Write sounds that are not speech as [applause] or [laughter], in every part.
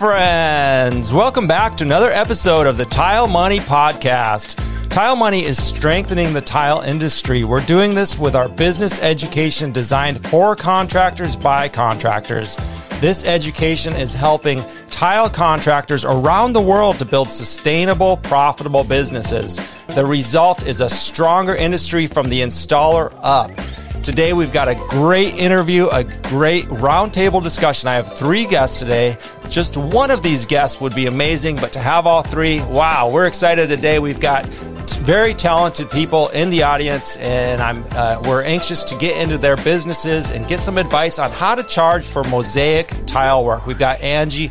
Friends. Welcome back to another episode of the Tile Money Podcast. Tile Money is strengthening the tile industry. We're doing this with our business education designed for contractors by contractors. This education is helping tile contractors around the world to build sustainable, profitable businesses. The result is a stronger industry from the installer up. Today, we've got a great interview, a great roundtable discussion. I have three guests today. Just one of these guests would be amazing, but to have all three, wow, we're excited today. We've got very talented people in the audience, and I'm uh, we're anxious to get into their businesses and get some advice on how to charge for mosaic tile work. We've got Angie.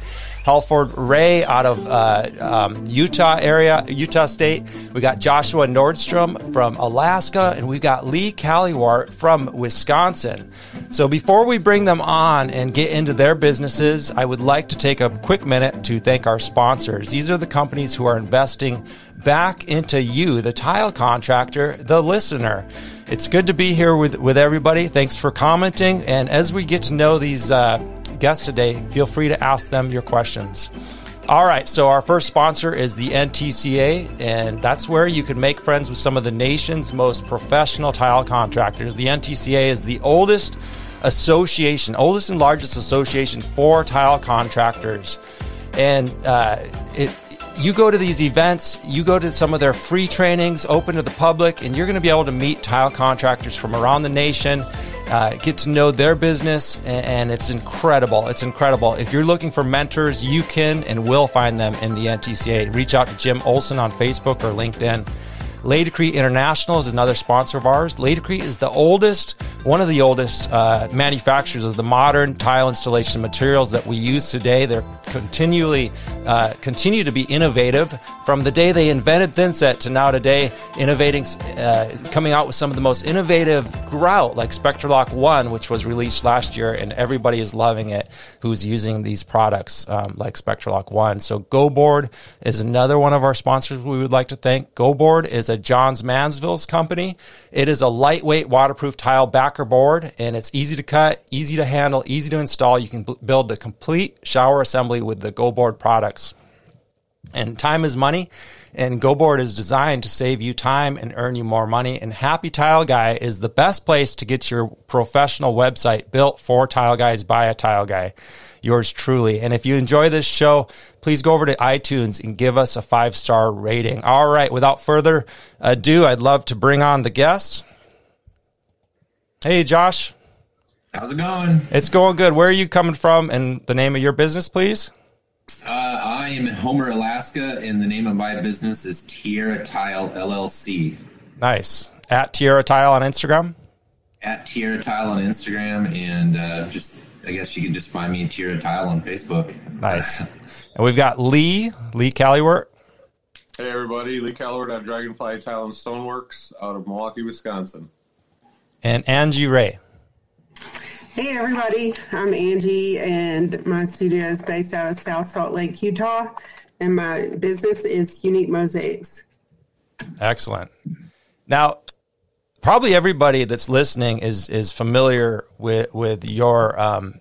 Halford Ray out of uh, um, Utah area, Utah State. We got Joshua Nordstrom from Alaska, and we've got Lee Callywart from Wisconsin. So before we bring them on and get into their businesses, I would like to take a quick minute to thank our sponsors. These are the companies who are investing back into you, the tile contractor, the listener. It's good to be here with, with everybody. Thanks for commenting. And as we get to know these uh, guests today, feel free to ask them your questions. All right, so our first sponsor is the NTCA, and that's where you can make friends with some of the nation's most professional tile contractors. The NTCA is the oldest association, oldest and largest association for tile contractors. And uh, it, you go to these events, you go to some of their free trainings open to the public, and you're going to be able to meet tile contractors from around the nation uh, get to know their business, and, it's incredible. It's incredible. If you're looking for mentors, you can and will find them in the NTCA. Reach out to Jim Olson on Facebook or LinkedIn. Laticrete International is another sponsor of ours. Laticrete is the oldest, one of the oldest uh, manufacturers of the modern tile installation materials that we use today. They're continually uh, continue to be innovative from the day they invented thinset to now today, innovating, uh, coming out with some of the most innovative grout like Spectralock One, which was released last year, and everybody is loving it who's using these products um, like Spectralock One. So GoBoard is another one of our sponsors we would like to thank. GoBoard is a Johns Manville's company. It is a lightweight waterproof tile backer board and it's easy to cut, easy to handle, easy to install. You can b- build the complete shower assembly with the GoBoard products. And time is money. And GoBoard is designed to save you time and earn you more money. And Happy Tile Guy is the best place to get your professional website built for tile guys by a tile guy. Yours truly. And if you enjoy this show, please go over to iTunes and give us a five star rating. All right. Without further ado, I'd love to bring on the guests. Hey, Josh. How's it going? It's going good. Where are you coming from and the name of your business, please? Uh, I am in Homer, Alaska, and the name of my business is Tierra Tile LLC. Nice. At Tierra Tile on Instagram? At Tierra Tile on Instagram, and uh, just, I guess you can just find me in Tierra Tile on Facebook. Nice. and we've got Lee, Lee Callywart. Hey, everybody. Lee Calloward at Dragonfly Tile and Stoneworks out of Milwaukee, Wisconsin. And Angie Ray. Hey everybody, I'm Angie, and my studio is based out of South Salt Lake, Utah, and my business is Unique Mosaics. Excellent. Now, probably everybody that's listening is is familiar with with your um,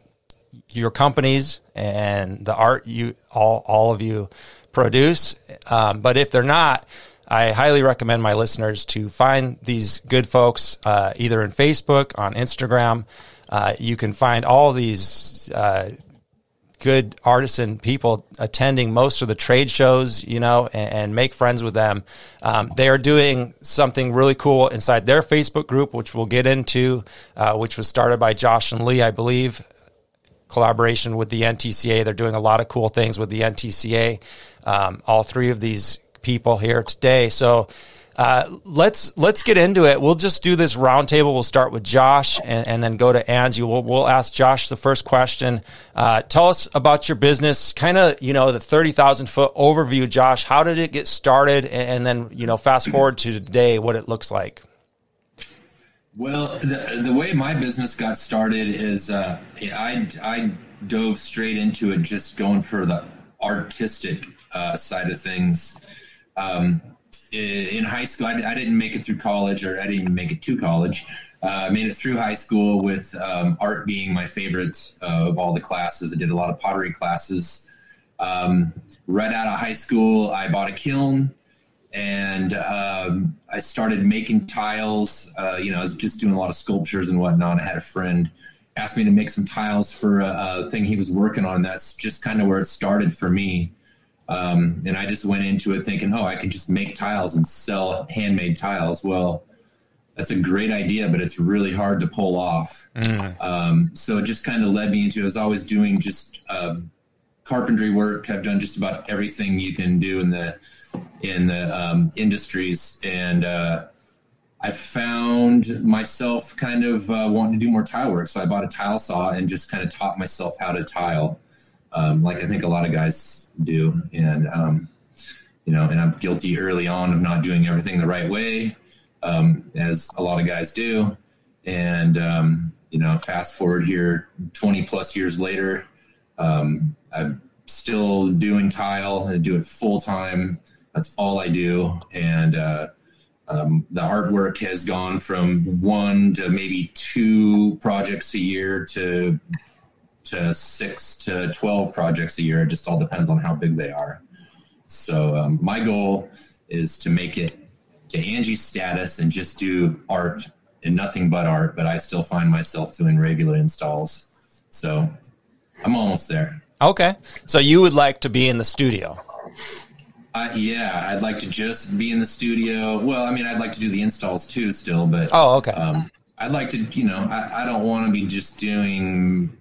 your companies and the art you all all of you produce. Um, but if they're not, I highly recommend my listeners to find these good folks uh, either in Facebook, on Instagram. Uh, you can find all these uh, good artisan people attending most of the trade shows, you know, and, and make friends with them. Um, they are doing something really cool inside their Facebook group, which we'll get into, uh, which was started by Josh and Lee, I believe. Collaboration with the NTCA. They're doing a lot of cool things with the NTCA. Um, all three of these people here today. So, uh, let's let's get into it. We'll just do this roundtable. We'll start with Josh and, and, then go to Angie. We'll, we'll ask Josh the first question. Uh, tell us about your business, kind of you know the thirty thousand foot overview. Josh, how did it get started, and, and then you know fast forward to today, what it looks like. Well, the, the way my business got started is uh, I I dove straight into it, just going for the artistic uh, side of things. Um, in high school. I, I, didn't make it through college, or I didn't even make it to college. Uh, I made it through high school with um, art being my favorite uh, of all the classes. I did a lot of pottery classes. Um, right out of high school, I bought a kiln and um, I started making tiles. Uh, you know, I was just doing a lot of sculptures and whatnot. I had a friend asked me to make some tiles for a, a thing he was working on. That's just kind of where it started for me. Um, and I just went into it thinking, oh, I could just make tiles and sell handmade tiles. Well, that's a great idea, but it's really hard to pull off. Mm. Um, so it just kind of led me into. I was always doing just uh, carpentry work. I've done just about everything you can do in the in the um, industries, and uh, I found myself kind of uh, wanting to do more tile work. So I bought a tile saw and just kind of taught myself how to tile, um, like I think a lot of guys do. And um, you know, and I'm guilty early on of not doing everything the right way, um, as a lot of guys do. And um, you know, fast forward here, 20 plus years later, um, I'm still doing tile and do it full time that's all I do. And uh, um, the artwork has gone from one to maybe two projects a year to to six to twelve projects a year. It just all depends on how big they are. So um, my goal is to make it to Angie's status and just do art and nothing but art. But I still find myself doing regular installs. So I'm almost there. Okay. So you would like to be in the studio? Uh, yeah, I'd like to just be in the studio. Well, I mean, I'd like to do the installs too, still, but oh, okay. Um, I'd like to, you know, I, I don't want to be just doing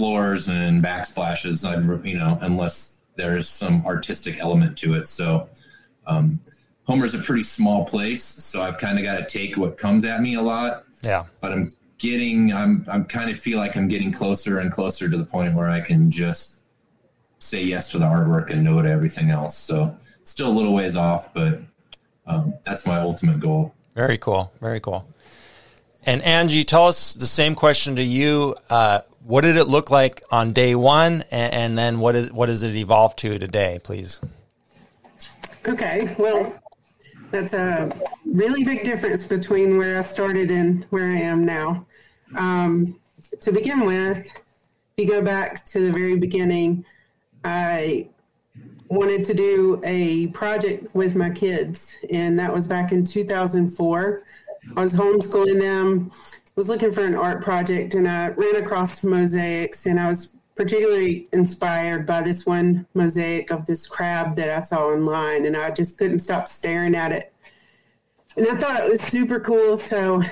floors and backsplashes. You know, unless there's some artistic element to it. So, um, Homer's a pretty small place, so I've kind of got to take what comes at me a lot. Yeah, but I'm getting, I'm, I'm kind of feel like I'm getting closer and closer to the point where I can just say yes to the artwork and no to everything else. So still a little ways off, but um, that's my ultimate goal. Very cool. Very cool. And Angie, tell us the same question to you. Uh, what did it look like on day one, and, and then what is what does it evolve to today, please? Okay, well, that's a really big difference between where I started and where I am now. Um, to begin with, if you go back to the very beginning, I wanted to do a project with my kids, and that was back in 2004. I was homeschooling them, was looking for an art project, and I ran across mosaics, and I was particularly inspired by this one mosaic of this crab that I saw online, and I just couldn't stop staring at it. And I thought it was super cool, so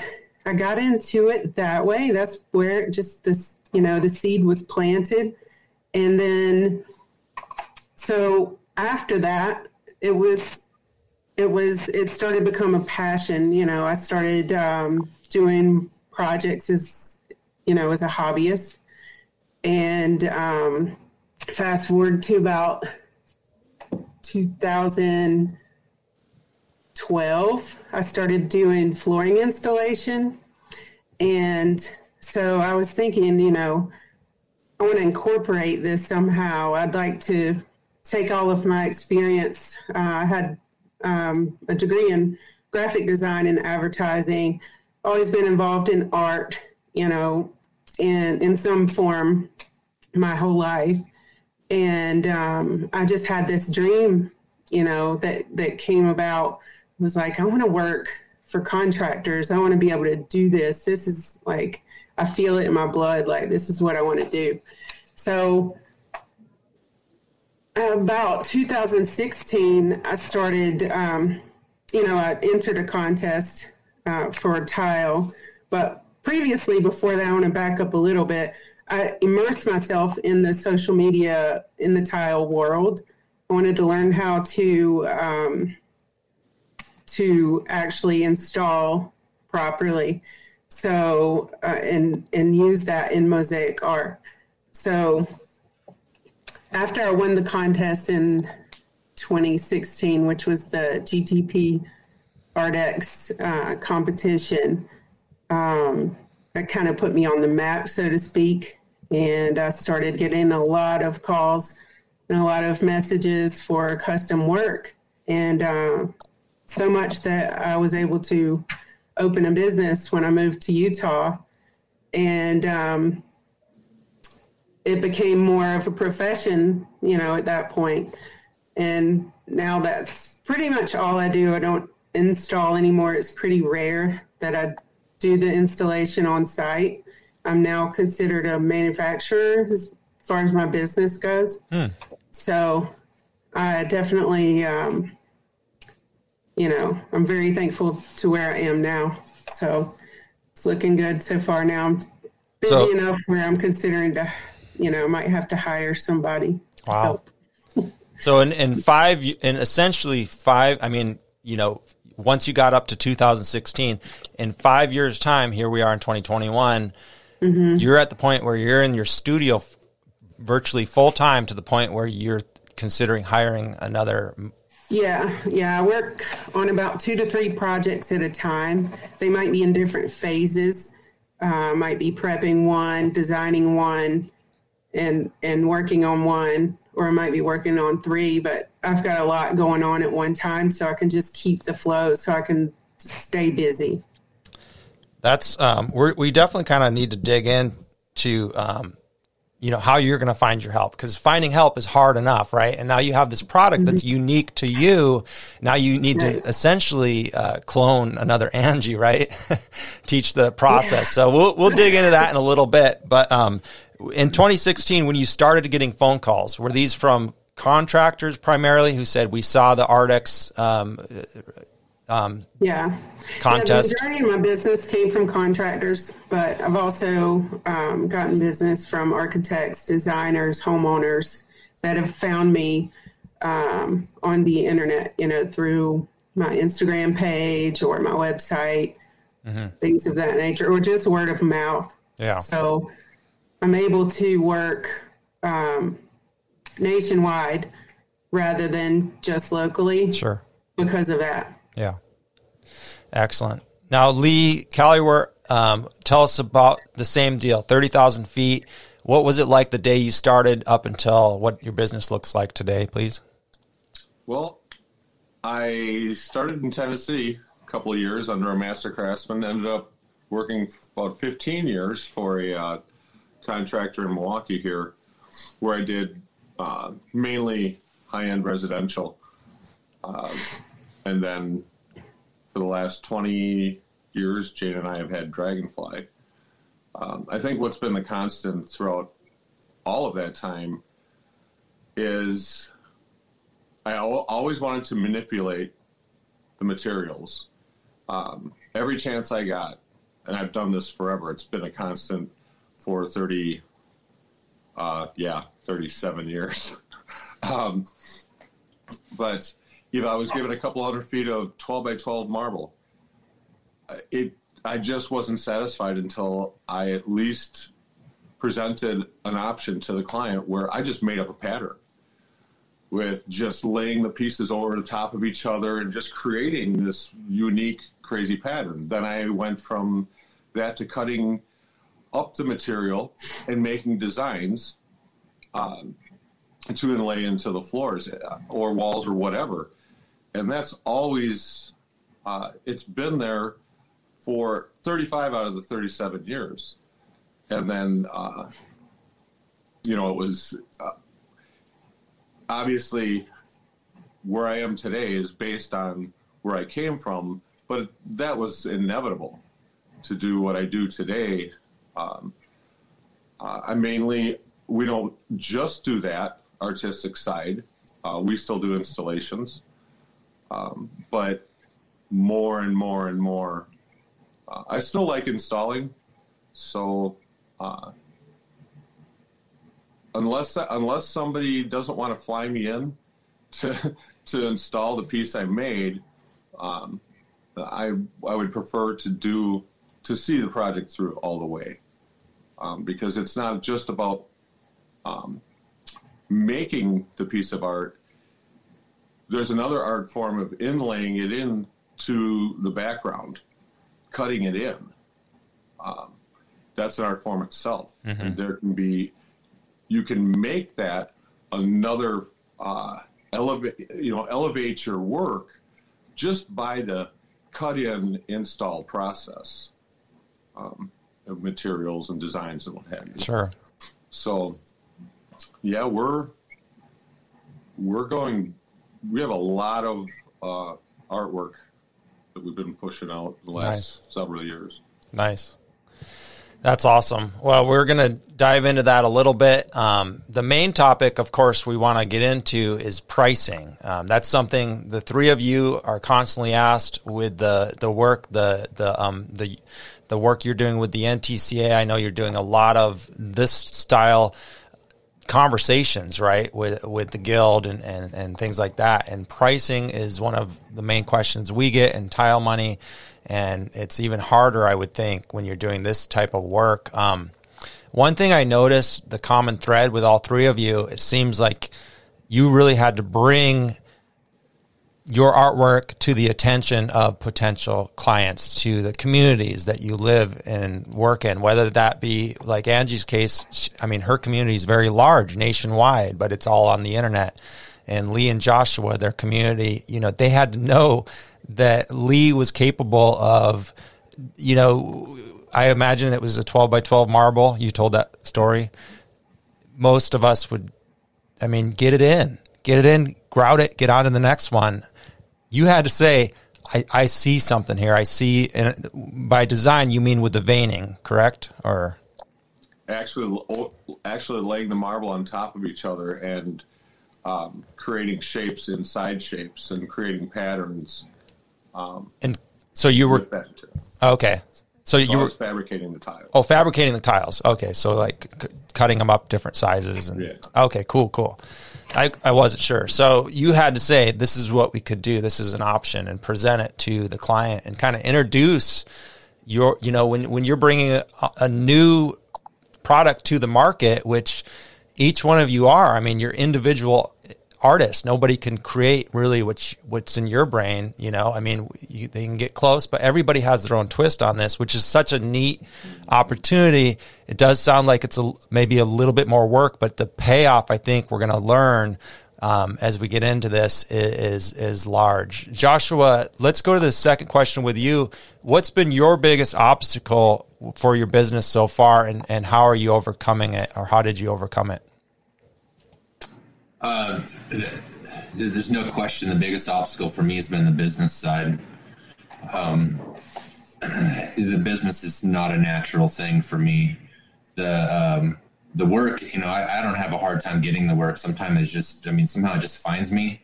I got into it that way. That's where just this, you know, the seed was planted. And then so after that, it was it was it started to become a passion. You know, I started um, doing projects as you know as a hobbyist, and um, fast forward to about 2012, I started doing flooring installation, and so I was thinking, you know, I want to incorporate this somehow. I'd like to take all of my experience. Uh, I had um, a degree in graphic design and advertising, always been involved in art, you know, in, in some form my whole life. And um, I just had this dream, you know, that, that came about it was like, I want to work for contractors. I want to be able to do this. This is like, I feel it in my blood. Like, this is what I want to do. So about 2016, I started, um, you know, I entered a contest uh, for a tile. But previously, before that, I want to back up a little bit. I immersed myself in the social media, in the tile world. I wanted to learn how to um, to actually install properly, so uh, and and use that in mosaic art. So after I won the contest in 2016, which was the GTP ARDEX uh, competition, um, that kind of put me on the map, so to speak. And I started getting a lot of calls and a lot of messages for custom work. And uh, so much that I was able to open a business when I moved to Utah. And um, it became more of a profession, you know, at that point. And now that's pretty much all I do. I don't install anymore. It's pretty rare that I do the installation on site. I'm now considered a manufacturer as far as my business goes. Hmm. So I definitely, um, you know, I'm very thankful to where I am now. So it's looking good so far. Now I'm busy so, enough where I'm considering to, you know, might have to hire somebody. Wow. [laughs] so in, in five, in essentially five, I mean, you know, once you got up to 2016, in five years' time, here we are in 2021. Mm-hmm. You're at the point where you're in your studio virtually full time to the point where you're considering hiring another yeah, yeah. I work on about two to three projects at a time. They might be in different phases. Uh, might be prepping one, designing one, and and working on one, or I might be working on three. But I've got a lot going on at one time, so I can just keep the flow, so I can stay busy. That's um, we definitely kind of need to dig in to um, you know how you're going to find your help because finding help is hard enough right and now you have this product that's mm-hmm. unique to you now you need to essentially uh, clone another angie right [laughs] teach the process yeah. so we'll, we'll dig into that in a little bit but um, in 2016 when you started getting phone calls were these from contractors primarily who said we saw the ardex um, um, yeah. contest? Yeah, the majority of my business came from contractors, but I've also um, gotten business from architects, designers, homeowners that have found me um, on the internet, you know, through my Instagram page or my website, mm-hmm. things of that nature, or just word of mouth. Yeah. So I'm able to work um, nationwide rather than just locally. Sure. Because of that. Yeah. Excellent. Now, Lee Callowert, um, tell us about the same deal 30,000 feet. What was it like the day you started up until what your business looks like today, please? Well, I started in Tennessee a couple of years under a master craftsman, ended up working about 15 years for a uh, contractor in Milwaukee here, where I did uh, mainly high end residential. Uh, and then for the last 20 years, Jane and I have had Dragonfly. Um, I think what's been the constant throughout all of that time is I al- always wanted to manipulate the materials. Um, every chance I got, and I've done this forever, it's been a constant for 30, uh, yeah, 37 years. [laughs] um, but if I was given a couple hundred feet of 12 by 12 marble, it I just wasn't satisfied until I at least presented an option to the client where I just made up a pattern with just laying the pieces over the top of each other and just creating this unique, crazy pattern. Then I went from that to cutting up the material and making designs um, to inlay into the floors uh, or walls or whatever. And that's always uh, it's been there for 35 out of the 37 years. And then uh, you know it was uh, obviously where i am today is based on where i came from but that was inevitable to do what i do today um, uh, i mainly we don't just do that artistic side. Uh, we still do installations. Um, but more and more and more, uh, I still like installing. So uh, unless unless somebody doesn't want to fly me in to [laughs] to install the piece I made, um, I I would prefer to do to see the project through all the way um, because it's not just about um, making the piece of art there's another art form of inlaying it into the background, cutting it in. Um, that's an art form itself. Mm-hmm. And there can be, you can make that another uh, elevate, you know, elevate your work just by the cut-in install process um, of materials and designs and what have you. Sure. So, yeah, we're we're going. We have a lot of uh, artwork that we've been pushing out the last nice. several years. Nice. That's awesome. Well, we're going to dive into that a little bit. Um, the main topic, of course, we want to get into is pricing. Um, that's something the three of you are constantly asked with the the work the the um, the the work you're doing with the NTCA. I know you're doing a lot of this style conversations, right, with with the guild and, and, and things like that. And pricing is one of the main questions we get in tile money and it's even harder, I would think, when you're doing this type of work. Um, one thing I noticed, the common thread with all three of you, it seems like you really had to bring your artwork to the attention of potential clients, to the communities that you live and work in, whether that be like Angie's case. I mean, her community is very large nationwide, but it's all on the internet. And Lee and Joshua, their community, you know, they had to know that Lee was capable of, you know, I imagine it was a 12 by 12 marble. You told that story. Most of us would, I mean, get it in, get it in, grout it, get on to the next one. You had to say, I, I see something here. I see, and by design, you mean with the veining, correct? Or actually, actually laying the marble on top of each other and um, creating shapes inside shapes and creating patterns um, and so you were okay. So, so you were fabricating the tiles. Oh, fabricating the tiles. Okay, so like c- cutting them up different sizes and yeah. okay, cool, cool. I, I wasn't sure. So you had to say this is what we could do. This is an option, and present it to the client and kind of introduce your. You know, when when you're bringing a, a new product to the market, which each one of you are. I mean, your individual artist. Nobody can create really what's what's in your brain. You know, I mean, you, they can get close, but everybody has their own twist on this, which is such a neat opportunity. It does sound like it's a, maybe a little bit more work, but the payoff, I think, we're going to learn. Um, as we get into this is, is is large. Joshua, let's go to the second question with you. What's been your biggest obstacle for your business so far, and, and how are you overcoming it, or how did you overcome it? Uh, there's no question the biggest obstacle for me has been the business side. Um, [clears throat] the business is not a natural thing for me. The um, the work, you know, I, I, don't have a hard time getting the work. Sometimes it's just, I mean, somehow it just finds me.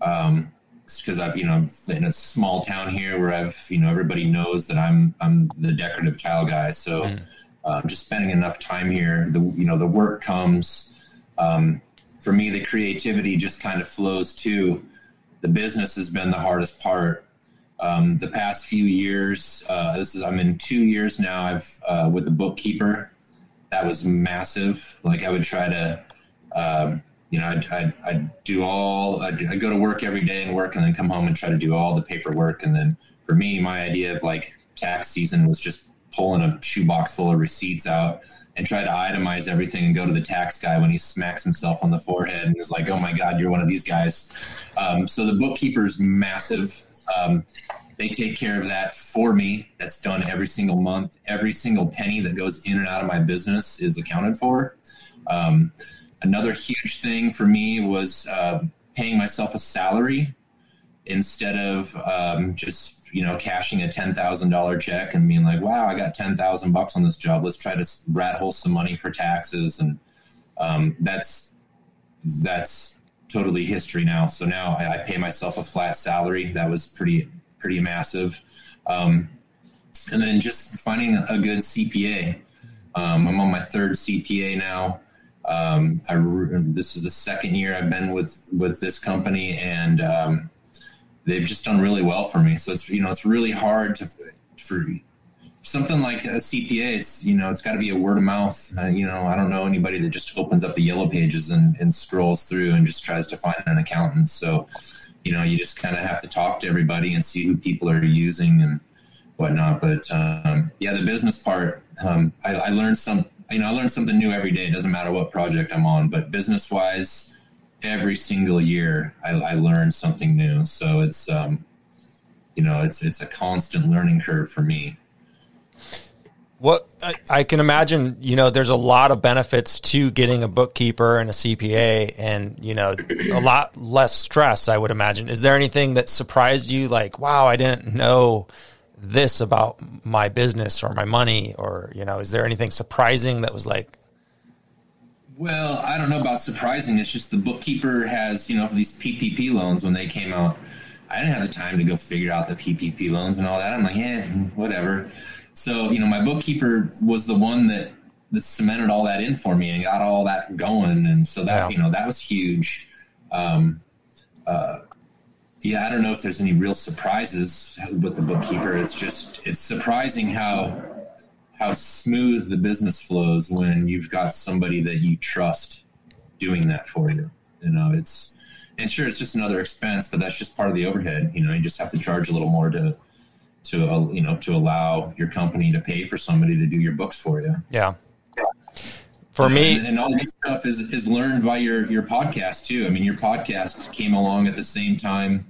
Um, because I've, you know, in a small town here where I've, you know, everybody knows that I'm, I'm the decorative tile guy. So, mm. uh, just spending enough time here, the, you know, the work comes. Um, for me, the creativity just kind of flows too. The business has been the hardest part. Um, the past few years, uh, this is I'm in two years now. I've uh, with the bookkeeper. That was massive. Like I would try to, um, you know, I'd, I'd, I'd do all. I'd, I'd, go to work every day and work, and then come home and try to do all the paperwork. And then for me, my idea of like tax season was just pulling a shoebox full of receipts out and try to itemize everything and go to the tax guy when he smacks himself on the forehead and is like, "Oh my God, you're one of these guys." Um, so the bookkeeper's massive. Um, they take care of that for me. That's done every single month. Every single penny that goes in and out of my business is accounted for. Um, another huge thing for me was uh, paying myself a salary instead of um, just you know, cashing a ten thousand dollar check and being like, "Wow, I got ten thousand bucks on this job. Let's try to rat hole some money for taxes." And um, that's that's totally history now. So now I, I, pay myself a flat salary. That was pretty pretty massive. Um, and then just finding a good CPA. Um, I'm on my third CPA now. Um, I, this is the second year I've been with with this company, and um, they've just done really well for me. So it's you know it's really hard to for something like a CPA. It's you know it's got to be a word of mouth. Uh, you know I don't know anybody that just opens up the yellow pages and, and scrolls through and just tries to find an accountant. So you know you just kind of have to talk to everybody and see who people are using and whatnot. But um, yeah, the business part, um, I, I learned some. You know, I learn something new every day. It doesn't matter what project I'm on, but business wise, every single year I, I learn something new. So it's um, you know, it's it's a constant learning curve for me. What I, I can imagine, you know, there's a lot of benefits to getting a bookkeeper and a CPA, and you know, a lot less stress. I would imagine. Is there anything that surprised you? Like, wow, I didn't know this about my business or my money, or you know, is there anything surprising that was like? Well, I don't know about surprising. It's just the bookkeeper has, you know, for these PPP loans when they came out, I didn't have the time to go figure out the PPP loans and all that. I'm like, yeah, whatever. So, you know, my bookkeeper was the one that that cemented all that in for me and got all that going. And so that, you know, that was huge. Um, uh, yeah, I don't know if there's any real surprises with the bookkeeper. It's just, it's surprising how, how smooth the business flows when you've got somebody that you trust doing that for you. You know, it's, and sure, it's just another expense, but that's just part of the overhead. You know, you just have to charge a little more to, to uh, you know to allow your company to pay for somebody to do your books for you. Yeah. For me, and, and, all this stuff is, is learned by your your podcast too. I mean, your podcast came along at the same time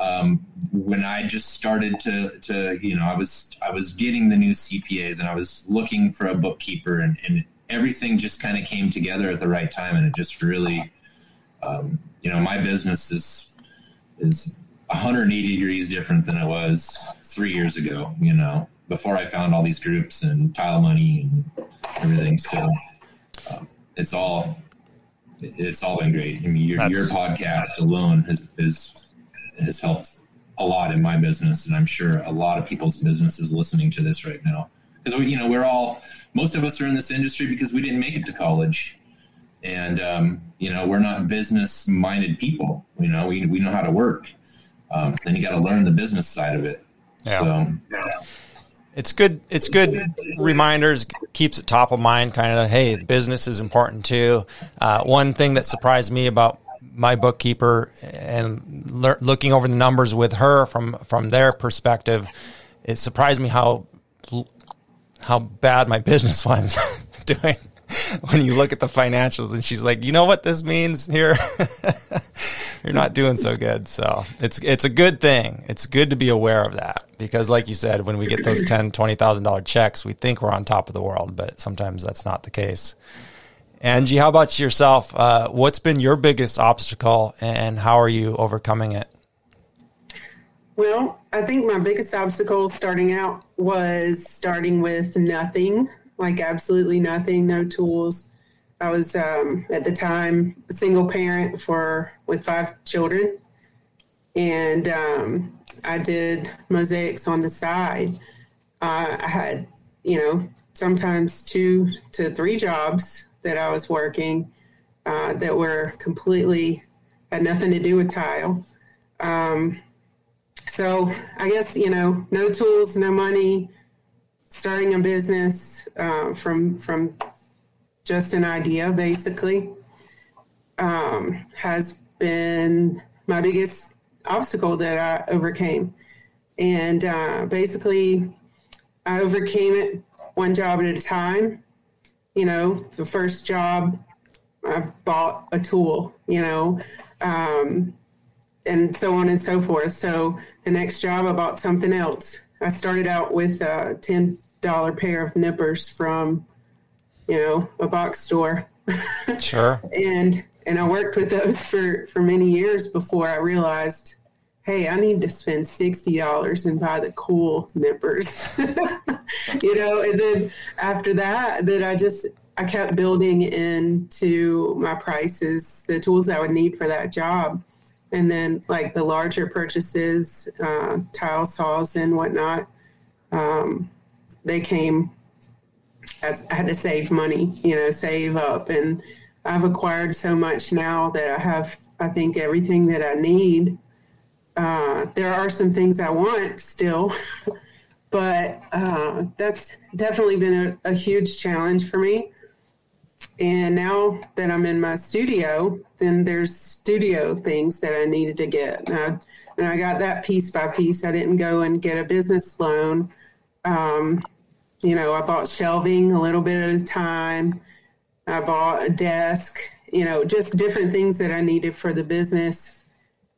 um, when I just started to to you know I was I was getting the new CPAs and I was looking for a bookkeeper and, and everything just kind of came together at the right time and it just really um, you know my business is is 180 degrees different than it was three years ago, you know, before I found all these groups and tile money and everything. So um, it's all, it's all been great. I mean, your, your podcast alone has, has, has helped a lot in my business. And I'm sure a lot of people's businesses listening to this right now. Because we, you know, we're all, most of us are in this industry because we didn't make it to college and um, you know we're not business minded people you know we, we know how to work um, then you got to learn the business side of it. Yeah. So, yeah. It's good. It's good reminders. Keeps it top of mind. Kind of, hey, business is important too. Uh, one thing that surprised me about my bookkeeper and le- looking over the numbers with her from from their perspective, it surprised me how how bad my [laughs] business was [laughs] doing when you look at the financials and she's like, you know what this means here? [laughs] You're not doing so good. So it's it's a good thing. It's good to be aware of that because like you said, when we get those ten, twenty thousand dollar checks, we think we're on top of the world, but sometimes that's not the case. Angie, how about yourself? Uh, what's been your biggest obstacle and how are you overcoming it? Well, I think my biggest obstacle starting out was starting with nothing like absolutely nothing, no tools. I was um, at the time a single parent for with five children, and um, I did mosaics on the side. Uh, I had, you know, sometimes two to three jobs that I was working uh, that were completely had nothing to do with tile. Um, so I guess you know, no tools, no money, starting a business uh, from from just an idea, basically, um, has been my biggest obstacle that I overcame. And uh, basically, I overcame it one job at a time. You know, the first job, I bought a tool, you know, um, and so on and so forth. So the next job, I bought something else. I started out with a ten dollar pair of nippers from, you know, a box store. Sure. [laughs] and and I worked with those for for many years before I realized, hey, I need to spend sixty dollars and buy the cool nippers. [laughs] you know, and then after that, that I just I kept building into my prices the tools I would need for that job. And then, like the larger purchases, uh, tile saws and whatnot, um, they came as I had to save money, you know, save up. And I've acquired so much now that I have, I think, everything that I need. Uh, there are some things I want still, [laughs] but uh, that's definitely been a, a, huge challenge for me. And now that I'm in my studio, then there's studio things that I needed to get. And I, and I got that piece by piece. I didn't go and get a business loan. Um, you know, I bought shelving a little bit at a time. I bought a desk, you know, just different things that I needed for the business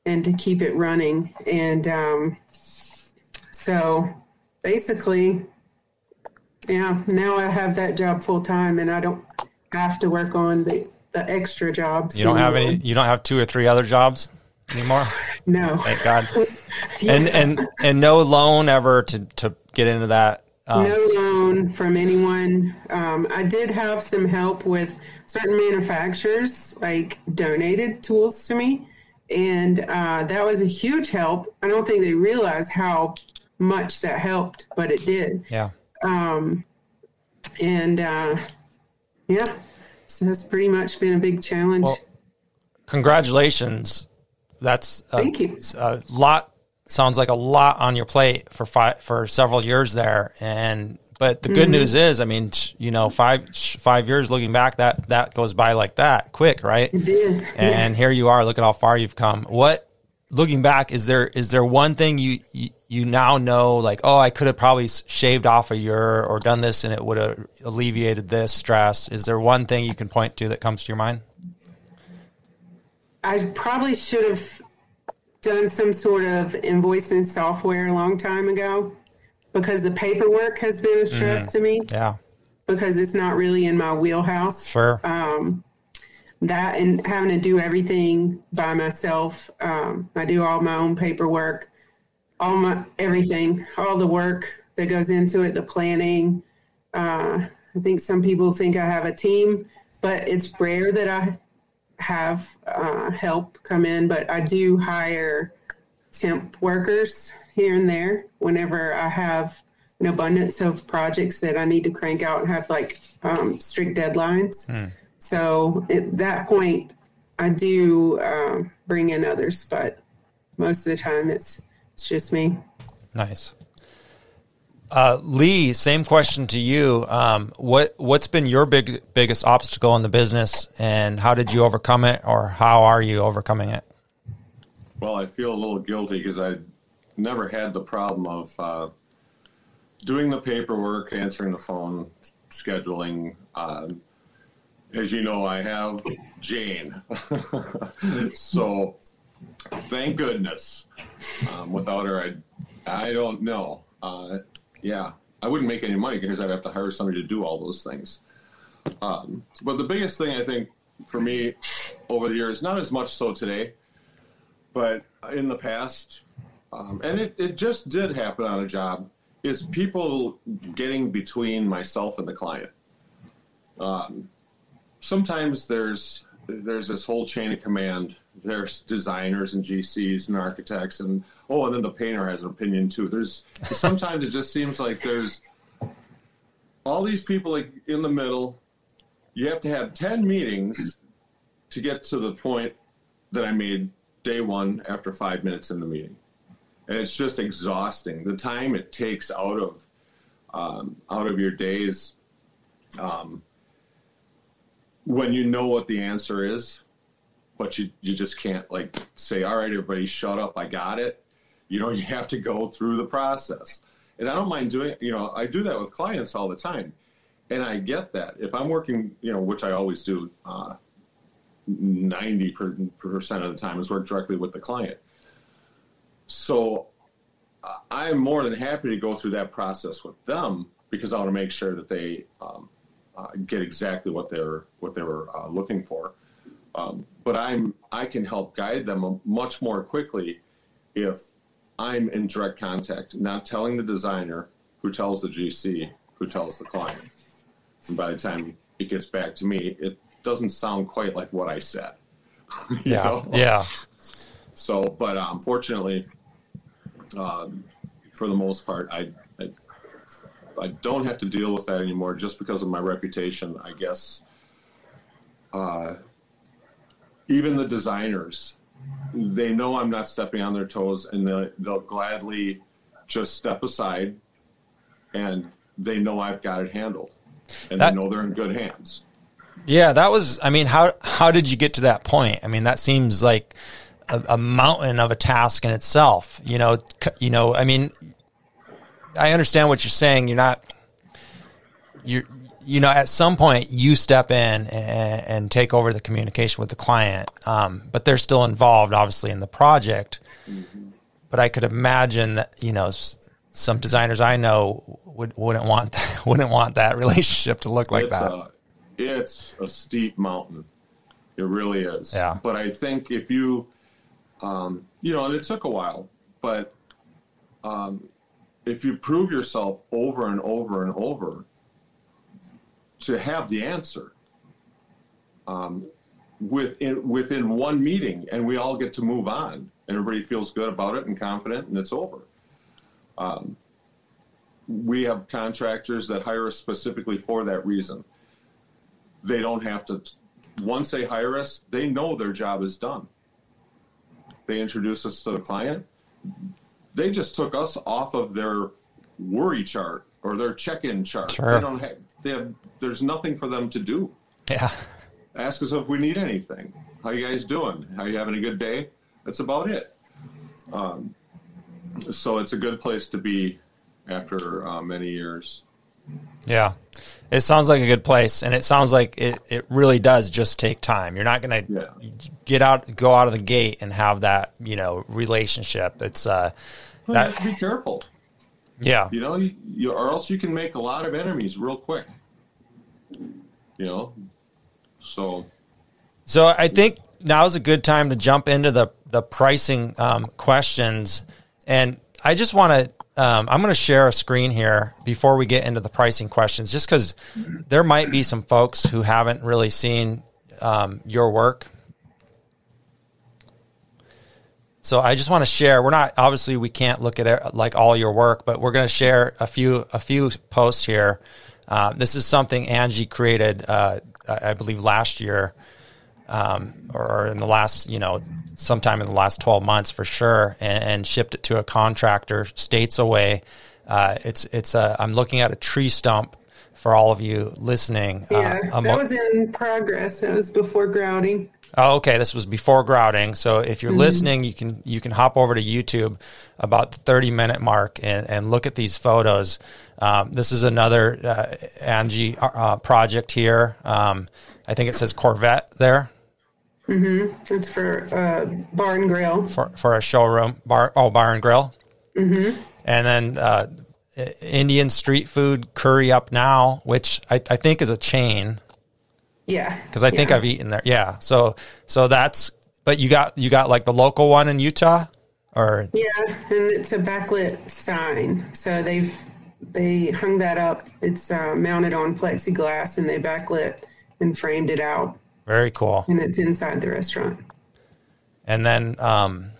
and to keep it running. And um, So basically, yeah, now I have that job full time and I don't have to work on the, the extra jobs. You don't have any. You don't have two or three other jobs anymore. [sighs] No. Thank God. [laughs] And and and no loan ever to to get into that. Um, no loan from anyone. Um, I did have some help with certain manufacturers, like donated tools to me, and uh, that was a huge help. I don't think they realized how much that helped, but it did. yeah. And uh, yeah, so that's pretty much been a big challenge. Well, Congratulations. That's a, Thank you. it's a lot. Sounds like a lot on your plate for five for several years there. And but the Mm-hmm. good news is, I mean, you know, five five years looking back, that that goes by like that, quick, right? it did. and here you are look at how far you've come what looking back is there is there one thing you you, you now know like oh i could have probably shaved off a year or done this and it would have alleviated this stress is there one thing you can point to that comes to your mind I probably should have done some sort of invoicing software a long time ago because the paperwork has been a stress to me yeah because it's not really in my wheelhouse. sure That and having to do everything by myself. Um, I do all my own paperwork, all my everything, all the work that goes into it, the planning. Uh, I think some people think I have a team, but it's rare that I have uh, help come in. But I do hire temp workers here and there whenever I have an abundance of projects that I need to crank out and have like um, strict deadlines. So at that point, I do um, bring in others, but most of the time it's it's just me. nice uh, Lee, same question to you. Um, what what's been your big biggest obstacle in the business, and how did you overcome it, or how are you overcoming it? Well, I feel a little guilty because I never had the problem of uh, doing the paperwork, answering the phone, scheduling. Uh, as you know, I have Jane. [laughs] so thank goodness. Um, without her, I, I don't know. Uh, yeah, I wouldn't make any money because I'd have to hire somebody to do all those things. Um, but the biggest thing I think for me over the years, not as much so today, but in the past, um, and it, it just did happen on a job, is people getting between myself and the client. Um, sometimes there's there's this whole chain of command. There's designers and GCs and architects, and oh, and then the painter has an opinion too. There's sometimes it just seems like there's all these people like in the middle. You have to have ten meetings to get to the point that I made day one after five minutes in the meeting, and it's just exhausting. The time it takes out of um, out of your days um, when you know what the answer is, but you you just can't like say, "All right, everybody, shut up, I got it." You know, [laughs] you have to go through the process, and I don't mind doing. You know, I do that with clients all the time, and I get that. If I'm working, you know, which I always do. Uh, 90 percent of the time is work directly with the client. So I'm more than happy to go through that process with them because I want to make sure that they um, uh, get exactly what they're what they were uh, looking for. Um, but I'm I can help guide them much more quickly if I'm in direct contact, not telling the designer who tells the GC who tells the client. And by the time it gets back to me, it doesn't sound quite like what I said. [laughs] Yeah, know? yeah, So, but um, fortunately, um, for the most part, I, I I don't have to deal with that anymore just because of my reputation. I guess. Uh, even the designers, they know I'm not stepping on their toes, and they'll, they'll gladly just step aside, and they know I've got it handled, and That- they know they're in good hands. Yeah. That was. I mean, how how did you get to that point? I mean, that seems like a, a mountain of a task in itself. You know, you know. I mean, I understand what you're saying. You're not. You're. You know, at some point, you step in and, and take over the communication with the client, um, but they're still involved, obviously, in the project. But I could imagine that you know some designers I know would wouldn't want that, [laughs] wouldn't want that [laughs] relationship to look like it's that. A, it's a steep mountain. It really is. Yeah. But I think if you, um, you know, and it took a while, but um, if you prove yourself over and over and over to have the answer um, within within one meeting, and we all get to move on, and everybody feels good about it and confident, and it's over. Um, we have contractors that hire us specifically for that reason. They don't have to. Once they hire us, they know their job is done. They introduce us to the client. They just took us off of their worry chart or their check-in chart. Sure. They don't have, they have. There's nothing for them to do. yeah. Ask us if we need anything. How you guys doing? How you having a good day? That's about it. Um, so it's a good place to be after uh, many years. Yeah. It sounds like a good place and it sounds like it, it really does just take time. You're not going to Yeah. get out go out of the gate and have that, you know, relationship. It's uh Well, you have to be careful. yeah. You know, you, you, or else you can make a lot of enemies real quick. You know, so So I think now is a good time to jump into the the pricing um, questions, and I just want to. Um, I'm going to share a screen here before we get into the pricing questions, just because there might be some folks who haven't really seen um, your work. So I just want to share. We're not obviously we can't look at it, like all your work, but we're going to share a few a few posts here. Uh, this is something Angie created, uh, I believe, last year um, or in the last, you know, sometime in the last 12 months for sure, and, and shipped it to a contractor states away. Uh, it's it's a. I'm looking at a tree stump for all of you listening. Yeah, uh, that was in progress. That was before grouting. Oh, okay. This was before grouting. So if you're listening, you can you can hop over to YouTube about the 30 minute mark and, and look at these photos. Um, this is another uh, Angie uh, project here. Um, I think it says Corvette there It's for uh, bar and grill. for, for a showroom bar. Oh, bar and grill. Mm-hmm. And then uh, Indian street food curry up now, which I, I think is a chain. Yeah, because I think yeah. I've eaten there. Yeah, so so that's but you got you got like the local one in Utah, or Yeah, and it's a backlit sign. So they've they hung that up. It's uh, mounted on plexiglass, and they backlit and framed it out, very cool. and it's inside the restaurant. And then um,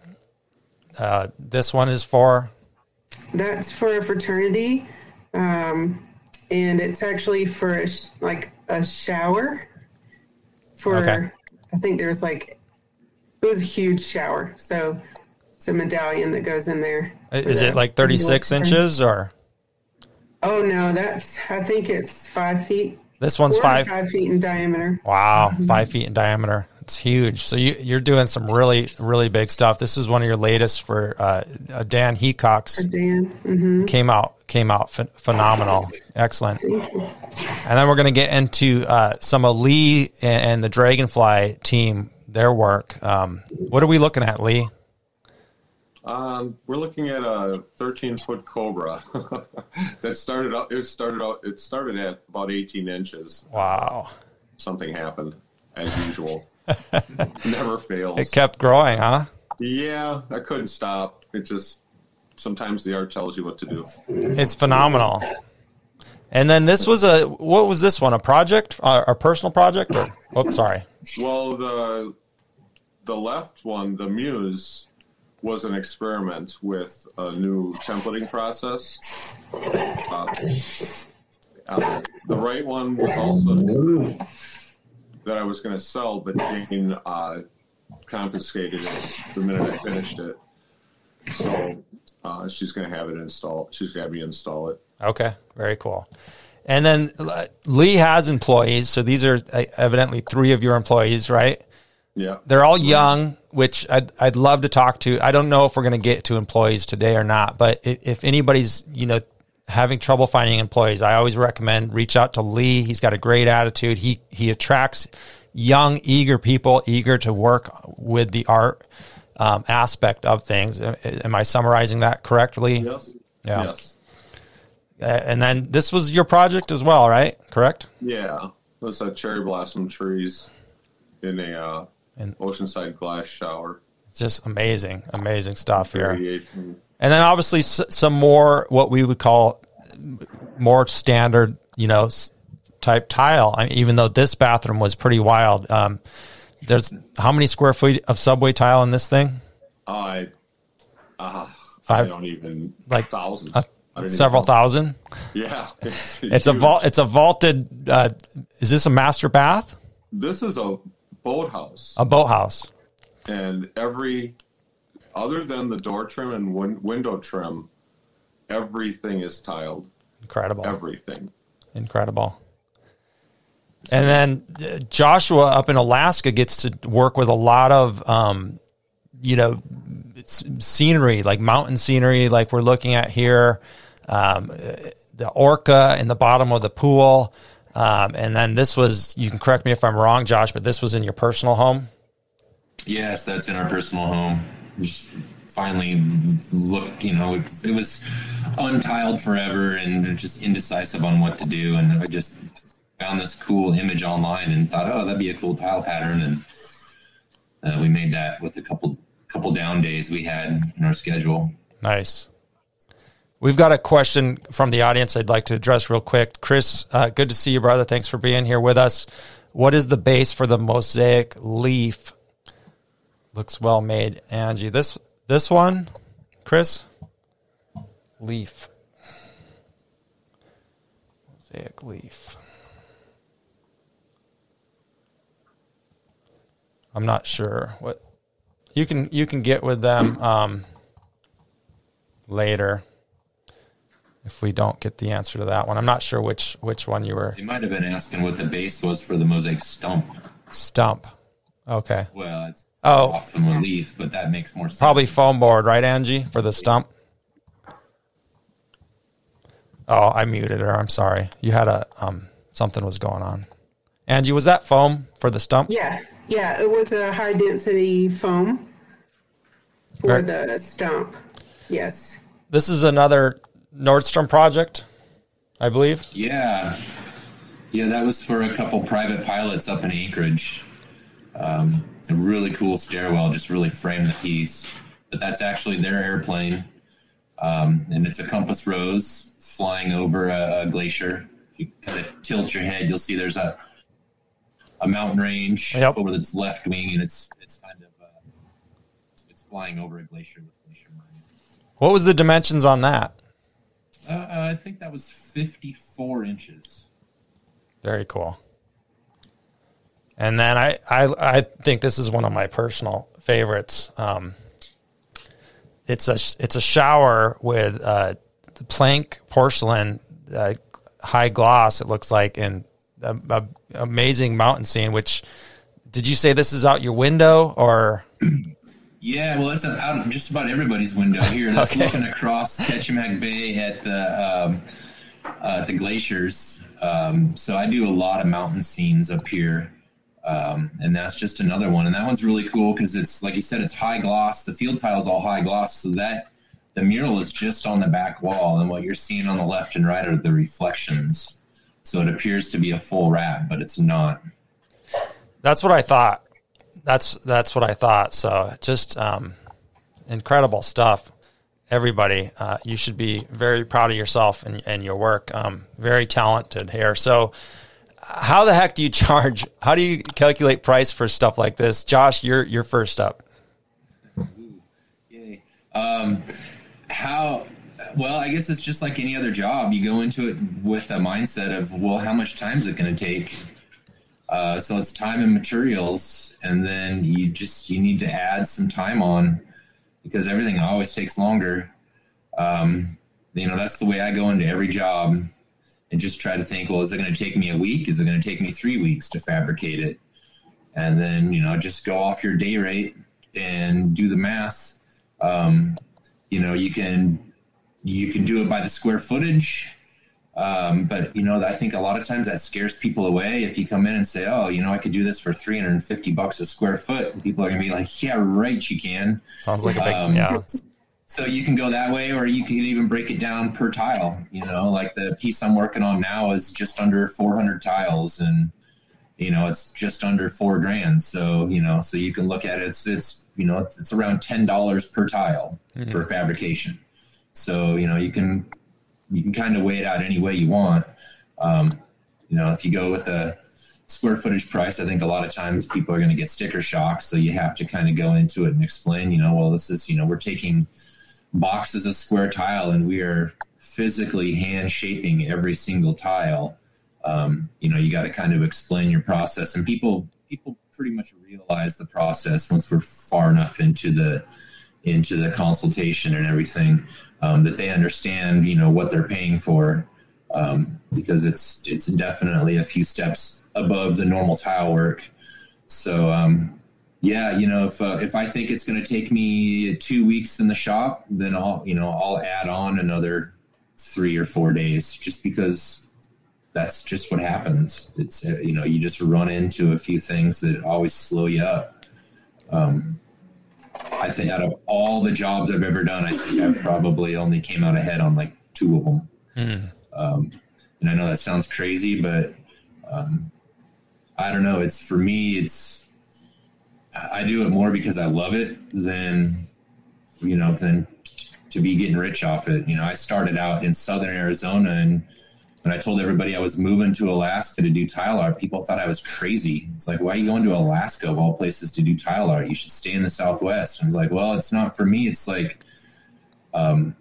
uh, this one is for That's for a fraternity, um, and it's actually for a sh- like a shower. For Okay. I think there's like it was a huge shower, so it's a medallion that goes in there. Is it like 36 inches or Oh no, that's I think it's five feet. This one's five? five feet in diameter. Wow, five feet in diameter. It's huge. So you you're doing some really really big stuff. This is one of your latest for uh, uh, Dan Heacock's Dan, hmm came out came out ph- phenomenal, excellent. And then we're going to get into uh, some of Lee and, and the Dragonfly team, their work. Um, what are we looking at, Lee? Um, we're looking at a 13 foot cobra [laughs] that started out. It started out. It started at about 18 inches. Wow, Something happened, as usual. [laughs] Never fails. it kept growing, huh? yeah, I couldn't stop. It just sometimes the art tells you what to do. It's phenomenal. And then this was a what was this one? A project, uh, a personal project? Or, oops, sorry. Well, the the left one, the Muse, was an experiment with a new templating process. Uh, uh, the right one was also an experiment that I was going to sell, but Jane uh, confiscated it the minute I finished it. So uh, she's going to have it installed. She's going to have me install it. Okay, very cool. And then uh, Lee has employees, so these are uh, evidently three of your employees, right? Yeah. They're all young, which I'd, I'd love to talk to. I don't know if we're going to get to employees today or not, but if anybody's, you know, having trouble finding employees, I always recommend reach out to Lee. He's got a great attitude. He, he attracts young, eager people, eager to work with the art um, aspect of things. Am I summarizing that correctly? Yes. Yeah. Yes. Uh, and then this was your project as well, right? Correct? Yeah. Those uh, cherry blossom trees in a uh, And- oceanside glass shower. It's just amazing, amazing stuff here. And then obviously s- some more what we would call more standard, you know, s- type tile. I mean, even though this bathroom was pretty wild. Um, there's how many square feet of subway tile in this thing? I, uh, Five- I don't even like, thousands. Uh, I even several thousand. [laughs] Yeah, it's, It's a vault. It's a vaulted. Uh, is this a master bath? This is a boathouse, A boathouse. and every other than the door trim and win- window trim, everything is tiled. Incredible. Everything. Incredible. And then uh, Joshua up in Alaska gets to work with a lot of, um, you know, scenery, like mountain scenery, like we're looking at here. Um, uh, the orca in the bottom of the pool. Um, and then this was, you can correct me if I'm wrong, Josh, but this was in your personal home. Yes, that's in our personal home. Just finally looked, you know, it, it was untiled forever and just indecisive on what to do. And I just found this cool image online and thought, oh, that'd be a cool tile pattern. And uh, we made that with a couple couple down days we had in our schedule. Nice. We've got a question from the audience I'd like to address real quick. Chris, uh, good to see you, brother. Thanks for being here with us. What is the base for the mosaic leaf? Looks well made, Angie. This this one, Chris, leaf, mosaic leaf. I'm not sure what you can you can get with them um, later if we don't get the answer to that one. I'm not sure which which one you were You might have been asking what the base was for the mosaic stump. stump. Okay, Well, it's Oh. off from a leaf, but that makes more sense. probably foam board, right, Angie, for the stump. Oh, I muted her. I'm sorry. You had a um something was going on. Angie, was that foam for the stump? Yeah, yeah, it was a high density foam for Right. the stump. Yes. This is another Nordstrom project, I believe. Yeah. Yeah, that was for a couple private pilots up in Anchorage. Um, a really cool stairwell, just really framed the piece. But that's actually their airplane. Um, and it's a compass rose flying over a, a glacier. If you kind of tilt your head, you'll see there's a a mountain range Yep. over its left wing, and it's it's kind of uh, it's flying over a glacier with glacier. What was the dimensions on that? Uh, uh, I think that was 54 inches. Very cool. And then I, I, I think this is one of my personal favorites. Um, it's a it's a shower with uh, plank porcelain, uh, high gloss. It looks like and a, a amazing mountain scene. Which did you say this is out your window or [clears throat] Yeah, well, that's out just about everybody's window here. That's Okay. looking across Kachemak Bay at the um, uh, the glaciers. Um, so I do a lot of mountain scenes up here, um, and that's just another one. And that one's really cool because it's like you said, it's high gloss. The field tile's all high gloss, so that the mural is just on the back wall, and what you're seeing on the left and right are the reflections. So it appears to be a full wrap, but it's not. That's what I thought. That's that's what I thought. So just um, incredible stuff. Everybody, uh, you should be very proud of yourself and, and your work. Um, very talented here. So, how the heck do you [laughs] charge? How do you calculate price for stuff like this, Josh? You're you're first up. Yay. Um, how? Well, I guess it's just like any other job. You go into it with a mindset of, well, how much time is it going to take? Uh, so it's time and materials, and then you just you need to add some time on because everything always takes longer. Um, you know, that's the way I go into every job, and just try to think, well, is it going to take me a week? Is it going to take me three weeks to fabricate it? And then you know, just go off your day rate and do the math. Um, you know, you can you can do it by the square footage. Um, but you know, I think a lot of times that scares people away. If you come in and say, "Oh, you know, I could do this for 350 bucks a square foot," and people are gonna be like, "Yeah, right, you can." Sounds like a big Um, yeah. so you can go that way, or you can even break it down per tile. You know, like the piece I'm working on now is just under 400 tiles, and you know it's just under four grand. So you know, so you can look at it. It's it's you know it's around ten dollars per tile mm-hmm. for fabrication. So you know you can you can kind of weigh it out any way you want. Um, you know, if you go with a square footage price, I think a lot of times people are going to get sticker shock. So you have to kind of go into it and explain, you know, well, this is, you know, we're taking boxes of square tile and we are physically hand shaping every single tile. Um, you know, you got to kind of explain your process, and people people pretty much realize the process once we're far enough into the into the consultation and everything um, that they understand, you know, what they're paying for, um, because it's it's definitely a few steps above the normal tile work. So, um, yeah, you know, if uh, if I think it's going to take me two weeks in the shop, then I'll you know I'll add on another three or four days, just because that's just what happens. It's uh, you know you just run into a few things that always slow you up. Um, I think out of all the jobs I've ever done, I think I've probably only came out ahead on like two of them. Mm. Um, and I know that sounds crazy, but um, I don't know. It's for me. It's I do it more because I love it than you know than to be getting rich off it. You know, I started out in southern Arizona, and when I told everybody I was moving to Alaska to do tile art, people thought I was crazy. It's like, why are you going to Alaska of all places to do tile art? You should stay in the Southwest. And I was like, well, it's not for me. It's like, um,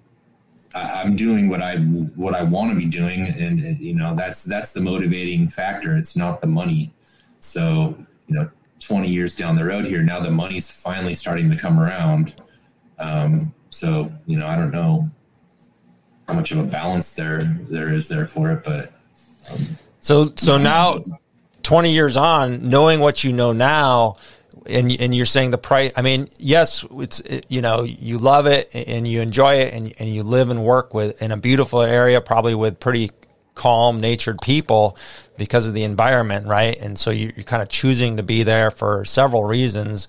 I, am doing what I what I want to be doing, and you know that's that's the motivating factor. It's not the money. So, you know, 20 years down the road here, now the money's finally starting to come around. Um, so, you know, I don't know how much of a balance there there is there for it, but um, so so now 20 years on, knowing what you know now, and and you're saying the price. I mean, yes, it's it, you know you love it and you enjoy it, and and you live and work with in a beautiful area, probably with pretty calm natured people because of the environment, right? And so you, are kind of choosing to be there for several reasons.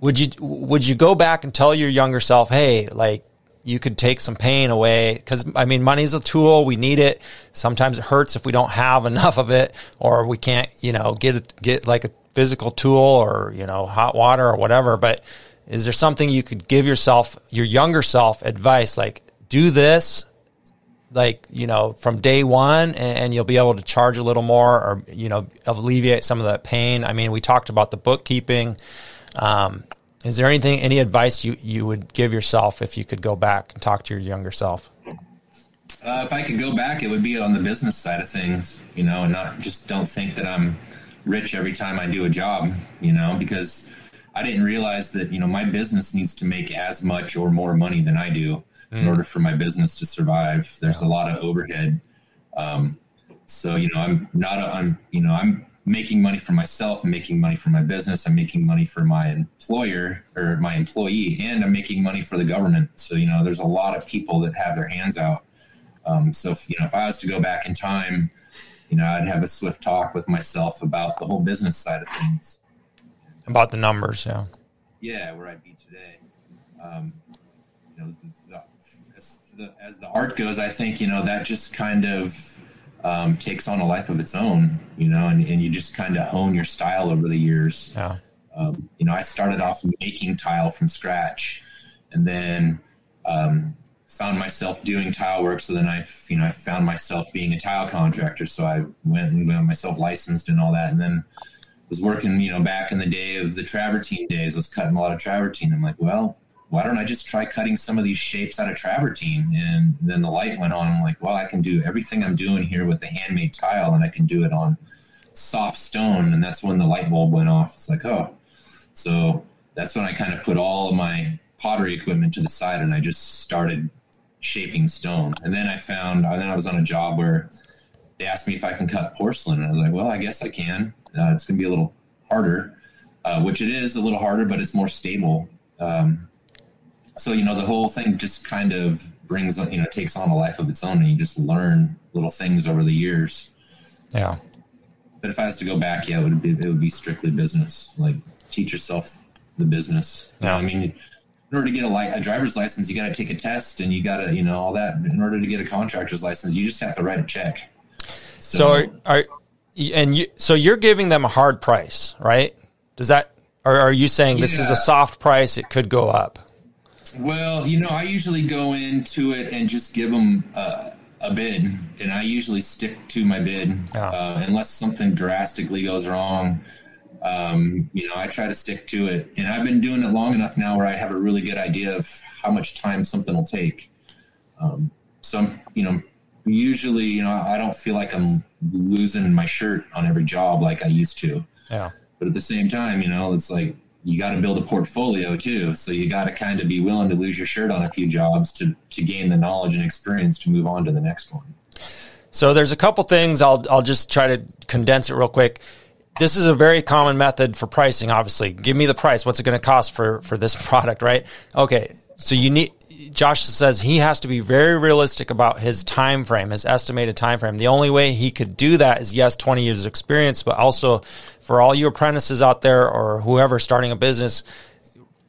Would you would you go back and tell your younger self, hey, like you could take some pain away because I mean money's a tool we need it. Sometimes it hurts if we don't have enough of it or we can't you know get get like a physical tool or you know hot water or whatever but is there something you could give yourself your younger self advice like do this like you know from day one and, and, you'll be able to charge a little more or you know alleviate some of that pain? I mean we talked about the bookkeeping um, is there anything any advice you, you would give yourself if you could go back and talk to your younger self uh, if i could go back it would be on the business side of things you know and not just don't think that i'm rich every time i do a job you know because i didn't realize that you know my business needs to make as much or more money than i do mm. in order for my business to survive. There's a lot of overhead. Um, so you know, I'm not. A, I'm you know, I'm making money for myself. I'm making money for my business. I'm making money for my employer or my employee, and I'm making money for the government. So you know, there's a lot of people that have their hands out. Um, so if, you know, if I was to go back in time, you know, I'd have a swift talk with myself about the whole business side of things. About the numbers, yeah. Yeah, where I'd be today. Um, you know, the, as the art goes, I think you know that just kind of um, takes on a life of its own, you know, and, and you just kind of hone your style over the years. Yeah. Um, you know, I started off making tile from scratch, and then um, found myself doing tile work. So then I, you know, I found myself being a tile contractor. So I went and got myself licensed and all that, and then was working, you know, back in the day of the travertine days. I was cutting a lot of travertine. I'm like, well, why don't I just try cutting some of these shapes out of travertine? And then the light went on. I'm like, well, I can do everything I'm doing here with the handmade tile, and I can do it on soft stone. And that's when the light bulb went off. It's like, oh, so that's when I kind of put all of my pottery equipment to the side, and I just started shaping stone. And then I found, and then I was on a job where they asked me if I can cut porcelain, and I was like, well, I guess I can. Uh, it's going to be a little harder, uh, which it is a little harder, but it's more stable. Um, so you know the whole thing just kind of brings you know takes on a life of its own and you just learn little things over the years yeah but if i was to go back yeah it would be it would be strictly business like teach yourself the business yeah. i mean in order to get a, li- a driver's license, you got to take a test and you got to, you know, all that. In order to get a contractor's license, you just have to write a check. So, so are, are and you so you're giving them a hard price, right? Does that or are you saying this yeah. is a soft price? It could go up. Well, you know, I usually go into it and just give them uh, a bid, and I usually stick to my bid yeah. uh, unless something drastically goes wrong um, you know, I try to stick to it. And I've been doing it long enough now where I have a really good idea of how much time something will take. Um, some, you know, usually, you know, I don't feel like I'm losing my shirt on every job like I used to. Yeah. But at the same time, you know, it's like you got to build a portfolio too. So you got to kind of be willing to lose your shirt on a few jobs to, to gain the knowledge and experience to move on to the next one. So there's a couple things I'll I'll just try to condense it real quick this is a very common method for pricing obviously give me the price what's it going to cost for for this [laughs] product right okay so you need josh says he has to be very realistic about his time frame his estimated time frame the only way he could do that is yes 20 years of experience but also for all you apprentices out there or whoever starting a business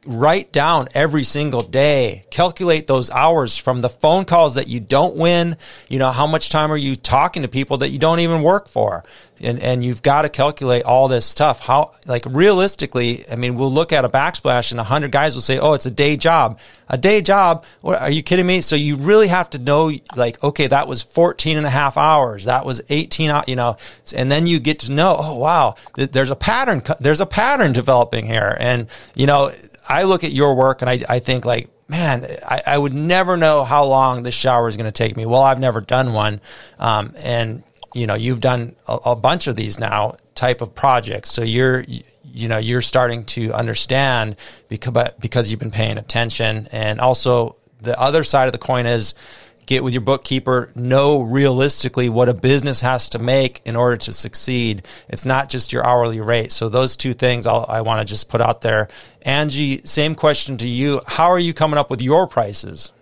write down every single day. Calculate those hours from the phone calls that you don't win. You know how much time are you talking to people that you don't even work for? And and you've got to calculate all this stuff. How like realistically i mean we'll look at a backsplash and 100 guys will say oh it's a day job. A day job? What, are you kidding me? So you really have to know like okay that was 14 and a half hours. That was 18 you know and then you get to know oh wow there's a pattern there's a pattern developing here. And you know I look at your work and I, I think like, man, I, I would never know how long this shower is going to take me. Well, I've never done one. Um, and you know, you've done a, a, bunch of these now type of projects. So you're, you know, you're starting to understand because, because you've been paying attention. And also the other side of the coin is, get with your bookkeeper, know realistically what a business has to make in order to succeed. It's not just your hourly rate. So those two things I'll, i want to just put out there. Angie, same question to you. How are you coming up with your prices?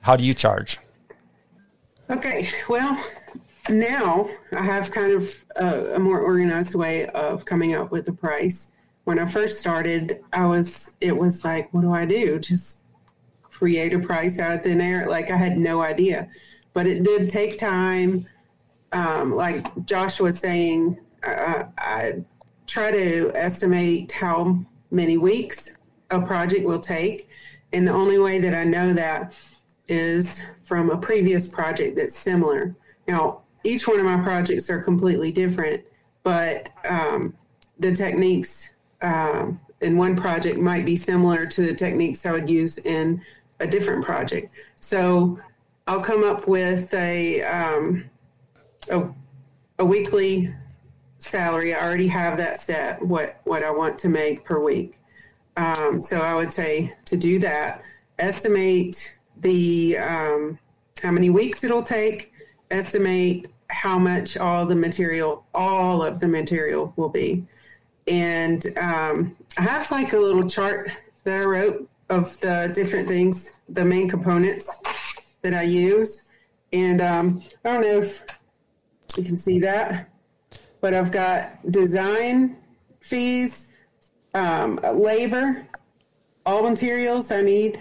How do you charge? Okay, well, now I have kind of a, a more organized way of coming up with the price. When I first started, I was, it was like, what do I do? Just create a price out of thin air. Like I had no idea, but it did take time. Um, like Josh was saying, uh, I try to estimate how many weeks a project will take. And the only way that I know that is from a previous project that's similar. Now, each one of my projects are completely different, but um, the techniques um, in one project might be similar to the techniques I would use in a different project. So I'll come up with a um, a, a weekly salary. I already have that set. What what I want to make per week. Um, so I would say to do that, estimate the um, how many weeks it'll take. Estimate how much all the material, all of the material will be. And um, I have like a little chart that I wrote of the different things, the main components that I use. And um, I don't know if you can see that, but I've got design fees, um, labor, all materials I need,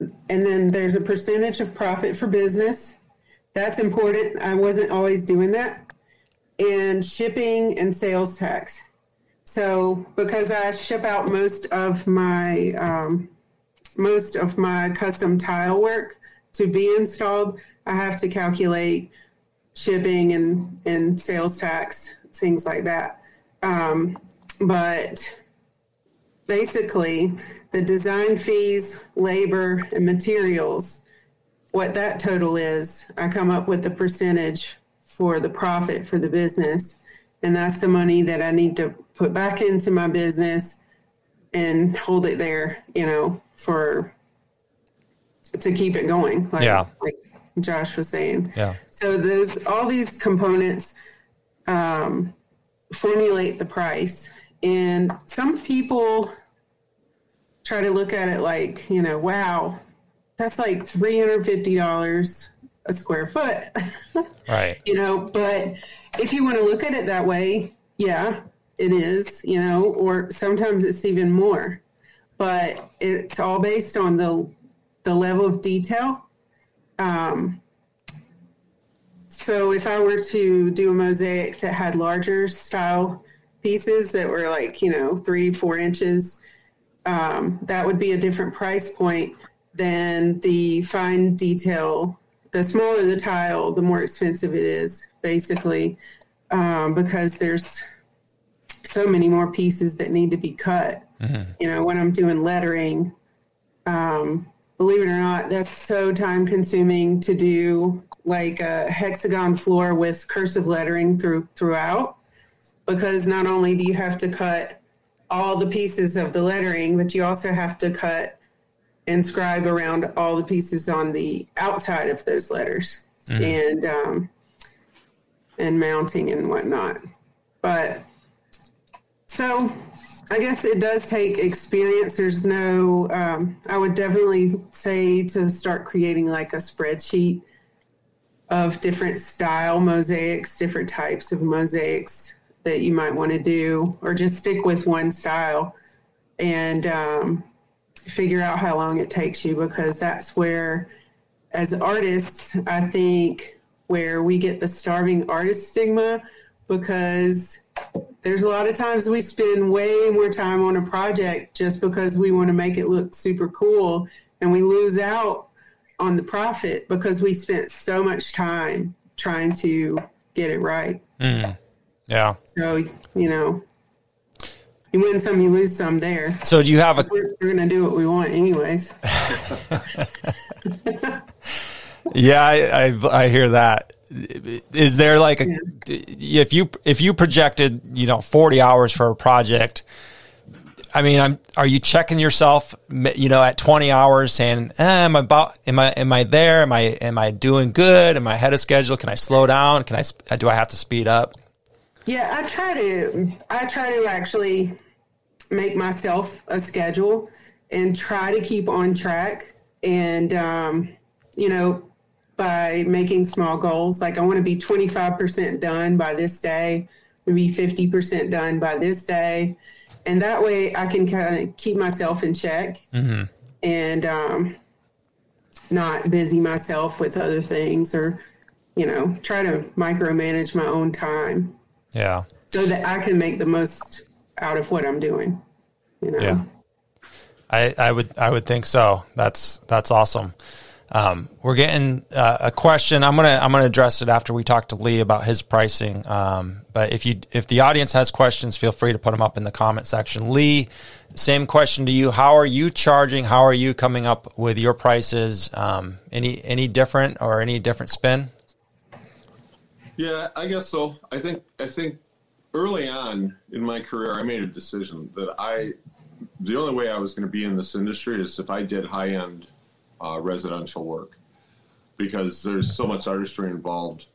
and then there's a percentage of profit for business. That's important. I wasn't always doing that. And shipping and sales tax. So, because I ship out most of my um, most of my custom tile work to be installed, I have to calculate shipping and, and sales tax, things like that. Um, but basically, the design fees, labor, and materials, what that total is, I come up with the percentage for the profit for the business. And that's the money that I need to put back into my business and hold it there, you know, for to keep it going. Like, yeah. Like Josh was saying. Yeah. So those all these components um, formulate the price, and some people try to look at it like you know, wow, that's like three hundred fifty dollars a square foot. [laughs] right. You know, but if you want to look at it that way, yeah, it is. You know, or sometimes it's even more. But it's all based on the the level of detail. Um, so if I were to do a mosaic that had larger style pieces that were like you know three four inches, um, that would be a different price point than the fine detail. The smaller the tile, the more expensive it is, basically, um, because there's so many more pieces that need to be cut. You know, when I'm doing lettering, um, believe it or not, that's so time consuming to do like a hexagon floor with cursive lettering through throughout because not only do you have to cut all the pieces of the lettering, but you also have to cut and scribe around all the pieces on the outside of those letters mm-hmm. and um, and mounting and whatnot. But so I guess it does take experience. There's no, um, I would definitely say to start creating like a spreadsheet of different style mosaics, different types of mosaics that you might want to do, or just stick with one style and um, figure out how long it takes you because that's where, as artists, I think where we get the starving artist stigma because there's a lot of times we spend way more time on a project just because we want to make it look super cool and we lose out on the profit because we spent so much time trying to get it right. Mm. Yeah. So, you know, you win some, you lose some there. So do you have a we're, we're going to do what we want anyways. [laughs] yeah, I, I, I hear that is there like a yeah. if you if you projected you know 40 hours for a project i mean i'm are you checking yourself you know at 20 hours saying eh, am i about am i am i there? Am i am i doing good? Am i ahead of schedule? Can i slow down? Can i do i have to speed up? Yeah i try to i try to actually make myself a schedule and try to keep on track and um, you know by making small goals. Like I want to be 25% done by this day, be 50% done by this day. And that way I can kind of keep myself in check mm-hmm. and um, not busy myself with other things or, you know, try to micromanage my own time. Yeah. So that I can make the most out of what I'm doing. You know? Yeah. I, I would I would think so. That's that's awesome. Um, we're getting uh, a question. I'm gonna I'm gonna address it after we talk to Lee about his pricing. Um, but if you if the audience has questions, feel free to put them up in the comment section. Lee, same question to you. How are you charging? How are you coming up with your prices? Um, any any different or any different spin? Yeah, I guess so. I think I think early on in my career, I made a decision that I the only way I was going to be in this industry is if I did high end uh, residential work because there's so much artistry involved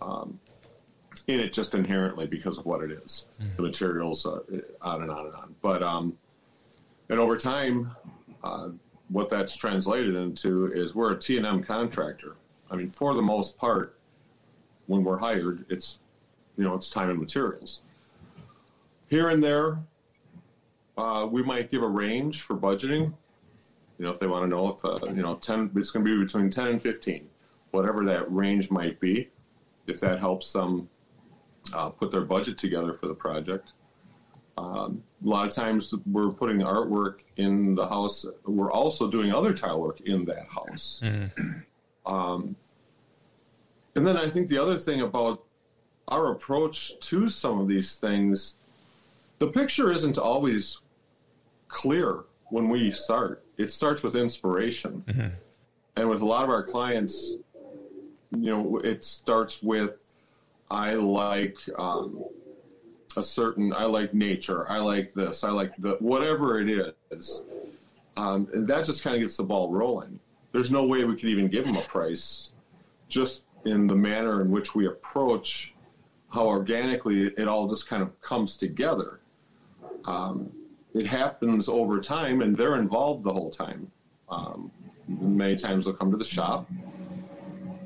um, in it just inherently because of what it is. Mm-hmm. the materials, uh, on and on and on. But um, and over time, uh, what that's translated into is we're a T and M contractor. I mean, for the most part, when we're hired, it's you know it's time and materials. Here and there, uh, we might give a range for budgeting, you know, if they want to know if, uh, you know, 10, it's going to be between 10 and 15, whatever that range might be, if that helps them uh, put their budget together for the project. Um, a lot of times we're putting artwork in the house. We're also doing other tile work in that house. Mm-hmm. Um, and then I think the other thing about our approach to some of these things, the picture isn't always clear when we start it starts with inspiration. Mm-hmm. And with a lot of our clients, you know, it starts with I like um, a certain, I like nature, I like this, I like the whatever it is. Um, and that just kind of gets the ball rolling. There's no way we could even give them a price just in the manner in which we approach how organically it all just kind of comes together. Um, it happens over time, and they're involved the whole time. Um, many times they'll come to the shop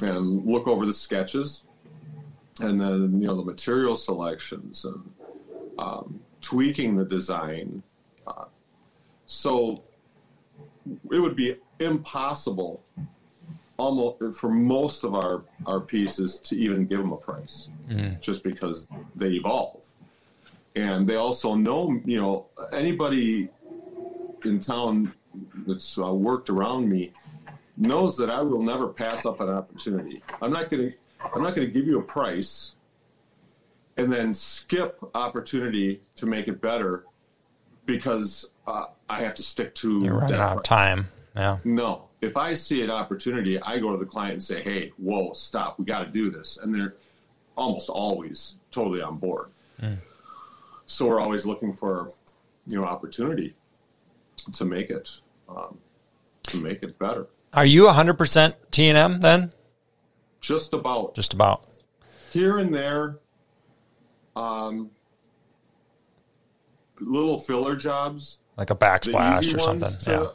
and look over the sketches, and then you know the material selections and um, tweaking the design. Uh, So it would be impossible almost for most of our, our pieces to even give them a price just because they evolve. And they also know, you know, anybody in town that's uh, worked around me knows that I will never pass up an opportunity. I'm not going to I'm not going to give you a price and then skip opportunity to make it better because uh, I have to stick to You're running out of time. Yeah. No. If I see an opportunity, I go to the client and say, "Hey, whoa, stop! We got to do this," and they're almost always totally on board. So we're always looking for, you know, opportunity to make it um, to make it better. Are you 100% T&M then? Just about Just about. here and there, um, little filler jobs. Like a backsplash or something. ones yeah.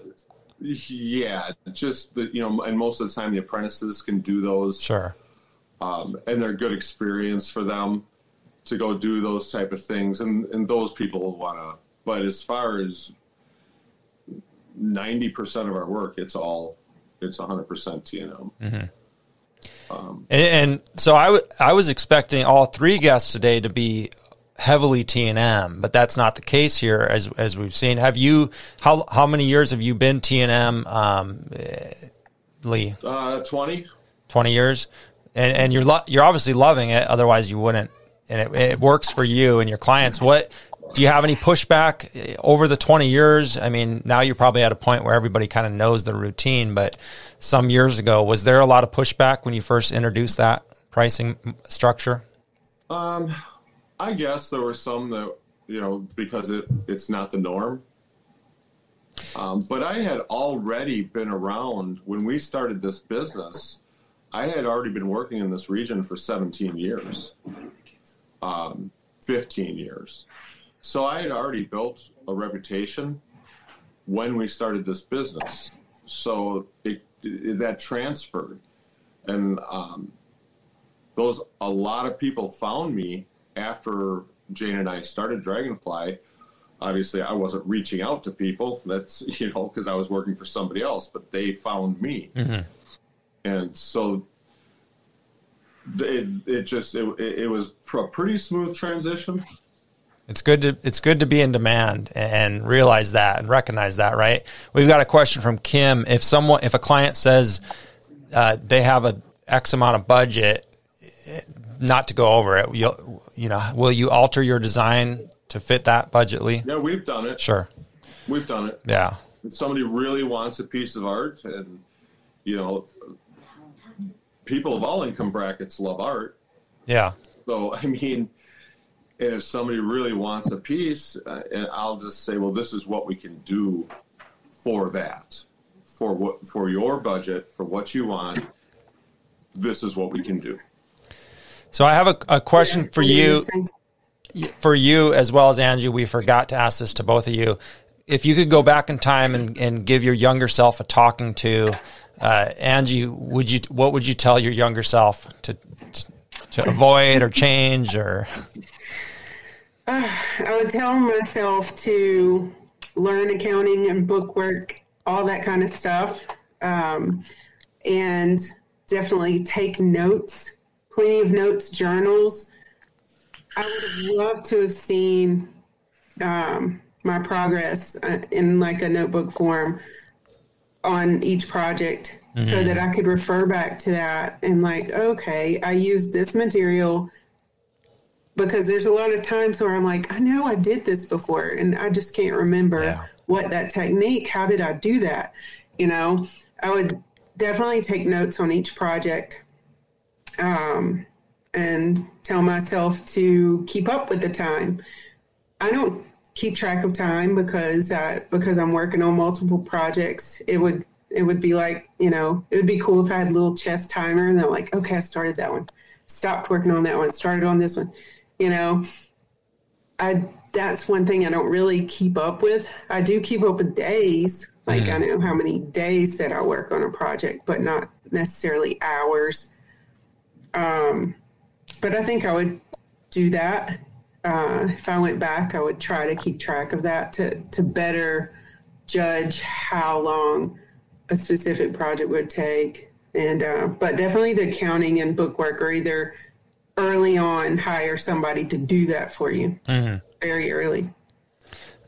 yeah, just the you know, and most of the time the apprentices can do those. Sure. um, and they're good experience for them to go do those type of things, and and those people will want to. But as far as ninety percent of our work, it's all it's hundred percent T and M. And, and so I, w- I was expecting all three guests today to be heavily T and M, but that's not the case here, as as we've seen. Have you how how many years have you been T and M, um, eh, Lee? Uh, Twenty. Twenty years, and and you're lo- you're obviously loving it. Otherwise, you wouldn't. And it, it works for you and your clients. What do you have any pushback eh, over the twenty years? I mean, now you're probably at a point where everybody kind of knows the routine, but some years ago, was there a lot of pushback when you first introduced that pricing structure? Um, I guess there were some that you know because it it's not the norm. Um, but I had already been around when we started this business. I had already been working in this region for 17 years, um, 15 years. So I had already built a reputation when we started this business. So it, it that transferred, and um, those a lot of people found me after Jane and I started Dragonfly. Obviously, I wasn't reaching out to people. That's you know because I was working for somebody else, but they found me, and so it, it just it, it was a pretty smooth transition. It's good to it's good to be in demand and realize that and recognize that, right? We've got a question from Kim. If someone if a client says uh, they have a X amount of budget, not to go over it, you you know, will you alter your design to fit that budget, Lee? Yeah, we've done it. Sure. We've done it. Yeah. if somebody really wants a piece of art and you know people of all income brackets love art Yeah. so i mean and if somebody really wants a piece uh, and i'll just say well this is what we can do for that for what for your budget for what you want this is what we can do So I have a, a question for you. for you as well as Angie, we forgot to ask this to both of you. If you could go back in time and, and give your younger self a talking to, uh, Angie, would you what would you tell your younger self to to, avoid or change or? [sighs] I would tell myself to learn accounting and bookwork, all that kind of stuff, um, and definitely take notes, plenty of notes, journals. I would have loved to have seen um, my progress uh, in like a notebook form on each project so that I could refer back to that and like, okay, I used this material because there's a lot of times where I'm like, I know I did this before and I just can't remember Yeah. what that technique, how did I do that? You know, I would definitely take notes on each project um, and tell myself to keep up with the time. I don't keep track of time because uh, because I'm working on multiple projects. It would it would be like you know it would be cool if I had a little chess timer and I'm like okay I started that one, stopped working on that one, started on this one. You know, I that's one thing I don't really keep up with. I do keep up with days, like I know how many days that I work on a project, but not necessarily hours. Um, but I think I would do that uh, if I went back. I would try to keep track of that to to better judge how long a specific project would take. And uh, but definitely the accounting and bookwork are either early on hire somebody to do that for you mm-hmm. very early.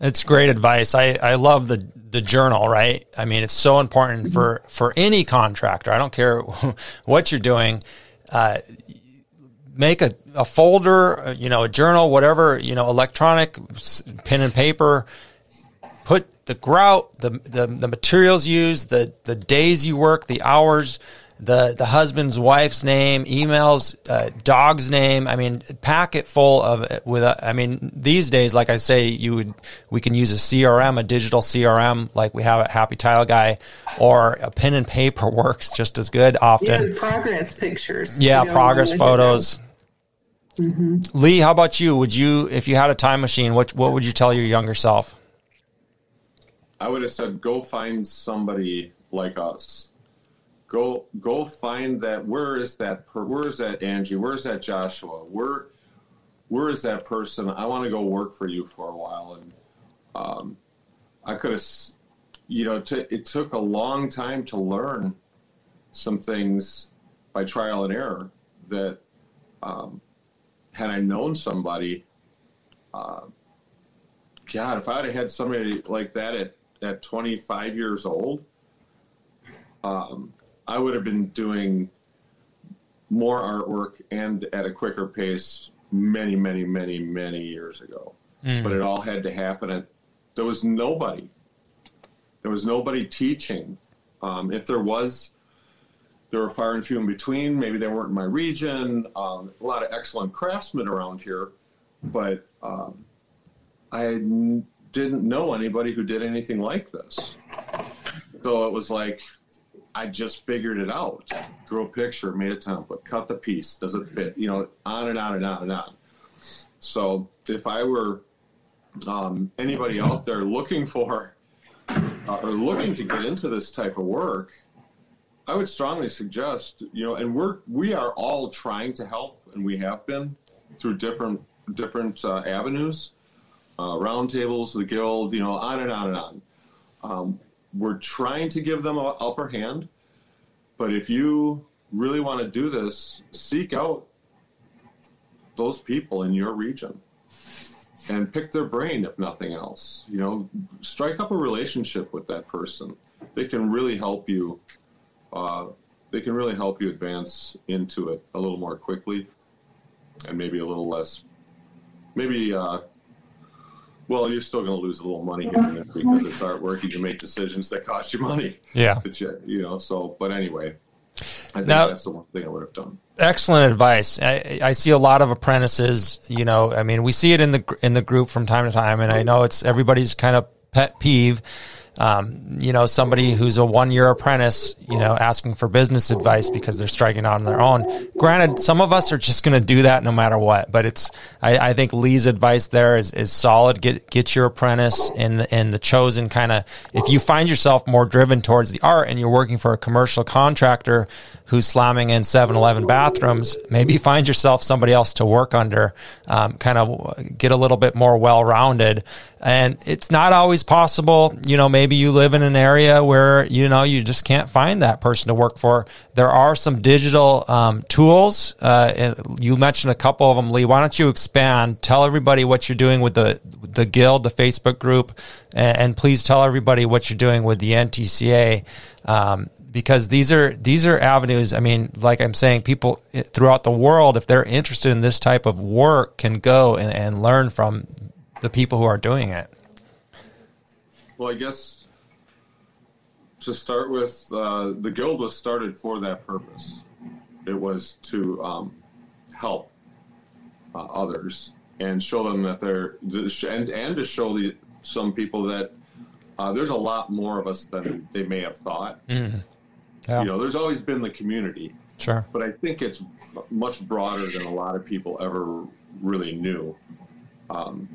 It's great advice. I, I love the the journal, right? I mean, it's so important mm-hmm. for for any contractor. I don't care [laughs] what you're doing. Uh, make a, a folder, uh, you know, a journal, whatever, you know, electronic pen and paper. Put the grout, the, the, the materials used, the, the days you work, the hours, the the husband's wife's name, emails, uh, dog's name. I mean, pack it full of with. A, I mean, these days, like I say, you would we can use a CRM, a digital CRM, like we have at Happy Tile Guy, or a pen and paper [laughs] works just as good. Often, yeah, progress pictures. Yeah, progress photos. Mm-hmm. Lee, how about you? Would you, if you had a time machine, what what would you tell your younger self? I would have said, go find somebody like us go go find that where is that per, where is that Angie where is that Joshua where where is that person? I want to go work for you for a while and um, I could have you know t- it took a long time to learn some things by trial and error that um, had I known somebody uh, God if I'd have had somebody like that at at 25 years old um, I would have been doing more artwork and at a quicker pace many, many, many, many years ago. Mm. But it all had to happen. At, there was nobody. There was nobody teaching. Um, if there was, there were far and few in between. Maybe they weren't in my region. Um, a lot of excellent craftsmen around here, but um, I didn't know anybody who did anything like this. So it was like, I just figured it out. Drew a picture, made a template, cut the piece. Does it fit? You know, on and on and on and on. So if I were um, anybody out there looking for uh, or looking to get into this type of work, I would strongly suggest, you know, and we're we are all trying to help, and we have been through different different uh, avenues, uh, roundtables, the guild, you know, on and on and on. Um, we're trying to give them an upper hand. But if you really want to do this, seek out those people in your region and pick their brain, if nothing else. You know, strike up a relationship with that person. They can really help you. Uh, they can really help you advance into it a little more quickly, and maybe a little less. Maybe uh, well, you're still going to lose a little money here and there because it's artwork. You can make decisions that cost you money. Yeah. You, you, know, so, but anyway, I think now, that's the one thing I would have done. Excellent advice. I, I, see a lot of apprentices, you know, I mean, we see it in the, in the group from time to time, and I know it's everybody's kind of pet peeve um, you know, somebody who's a one year apprentice, you know, asking for business advice because they're striking out on their own. Granted, some of us are just going to do that no matter what, but it's, I, I, think Lee's advice there is, is solid. Get, get your apprentice in the, in the chosen kind of, if you find yourself more driven towards the art and you're working for a commercial contractor who's slamming in 7-Eleven bathrooms, maybe find yourself somebody else to work under, um, kind of get a little bit more well-rounded. And it's not always possible. You know, maybe you live in an area where, you know, you just can't find that person to work for. There are some digital um, tools. Uh, you mentioned a couple of them, Lee. Why don't you expand? Tell everybody what you're doing with the the guild, the Facebook group, and, and please tell everybody what you're doing with the NTCA. Um, because these are these are avenues. I mean, like I'm saying, people throughout the world, if they're interested in this type of work, can go and, and learn from the people who are doing it. Well, I guess to start with, uh, the guild was started for that purpose. It was to um, help uh, others and show them that they're and and to show the, some people that uh, there's a lot more of us than they may have thought. Mm. Yeah. You know, there's always been the community. Sure. But I think it's much broader than a lot of people ever really knew. Um,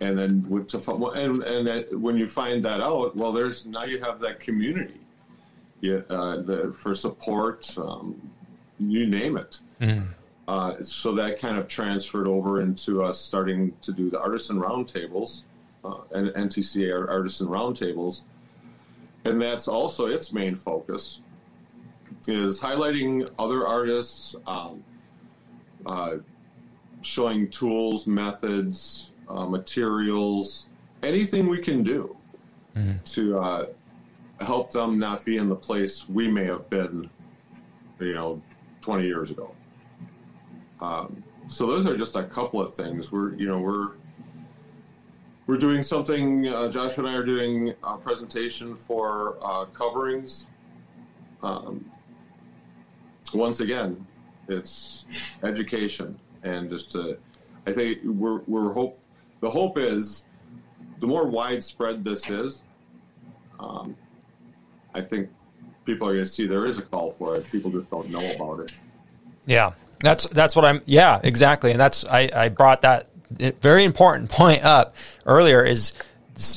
and then with, to, and, and that, when you find that out, well, there's now you have that community yeah, uh, the, for support, um, you name it. Mm. Uh, so that kind of transferred over into us starting to do the artisan roundtables uh, and NTCA artisan roundtables and that's also its main focus is highlighting other artists, um, uh, showing tools, methods, uh, materials, anything we can do mm-hmm. to uh, help them not be in the place we may have been, you know, 20 years ago. Um, so those are just a couple of things. We're, you know, we're we're doing something. Uh, Josh and I are doing a presentation for uh, coverings. Um, once again, it's education and just to, I think we're we're hope the hope is the more widespread this is, um, I think people are going to see there is a call for it. People just don't know about it. Yeah, that's that's what I'm. Yeah, exactly, and that's I I brought that very important [laughs] point up earlier is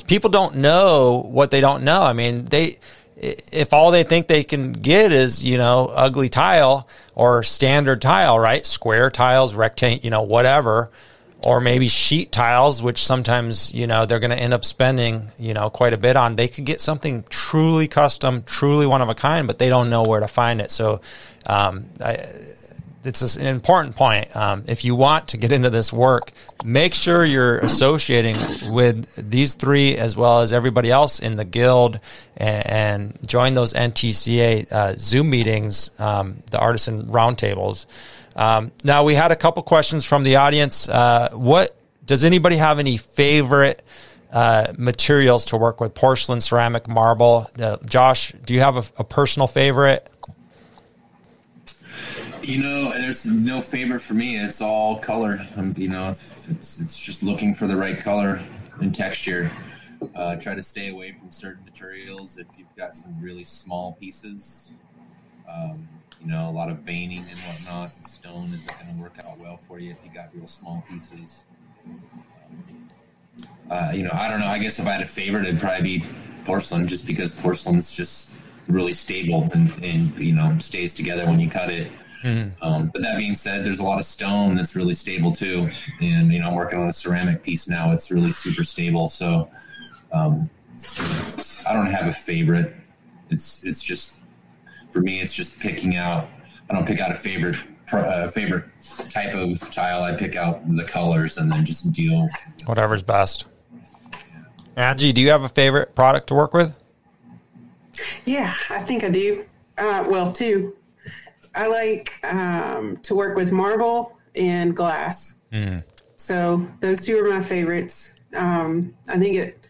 people don't know what they don't know. I mean, they if all they think they can get is you know ugly tile or standard tile, right? Square tiles, rectangle, you know, whatever, or maybe sheet tiles, which sometimes you know they're going to end up spending you know quite a bit on. They could get something truly custom, truly one of a kind, but they don't know where to find it. So. Um, I, it's an important point. Um, if you want to get into this work, make sure you're associating with these three as well as everybody else in the guild and, and join those NTCA uh, Zoom meetings, um, the artisan roundtables. Um, now, we had a couple questions from the audience. Uh, what does anybody have any favorite uh, materials to work with? Porcelain, ceramic, marble. Uh, Josh, do you have a, a personal favorite? You know, there's no favorite for me. It's all color. Um, you know, it's it's just looking for the right color and texture. Uh, try to stay away from certain materials if you've got some really small pieces. Um, you know, a lot of veining and whatnot. And stone isn't going to work out well for you if you got real small pieces. Um, uh, you know, I don't know. I guess if I had a favorite, it'd probably be porcelain, just because porcelain's just really stable and, and you know stays together when you cut it. Mm-hmm. Um, but that being said, there's a lot of stone that's really stable too. And, you know, I'm working on a ceramic piece now. It's really super stable. So um, I don't have a favorite. It's, it's just, for me, it's just picking out, I don't pick out a favorite, uh, favorite type of tile. I pick out the colors and then just deal. Whatever's best. Angie, do you have a favorite product to work with? Yeah, I think I do. Uh, well, two. I like um, to work with marble and glass. Mm. So those two are my favorites. Um, I think it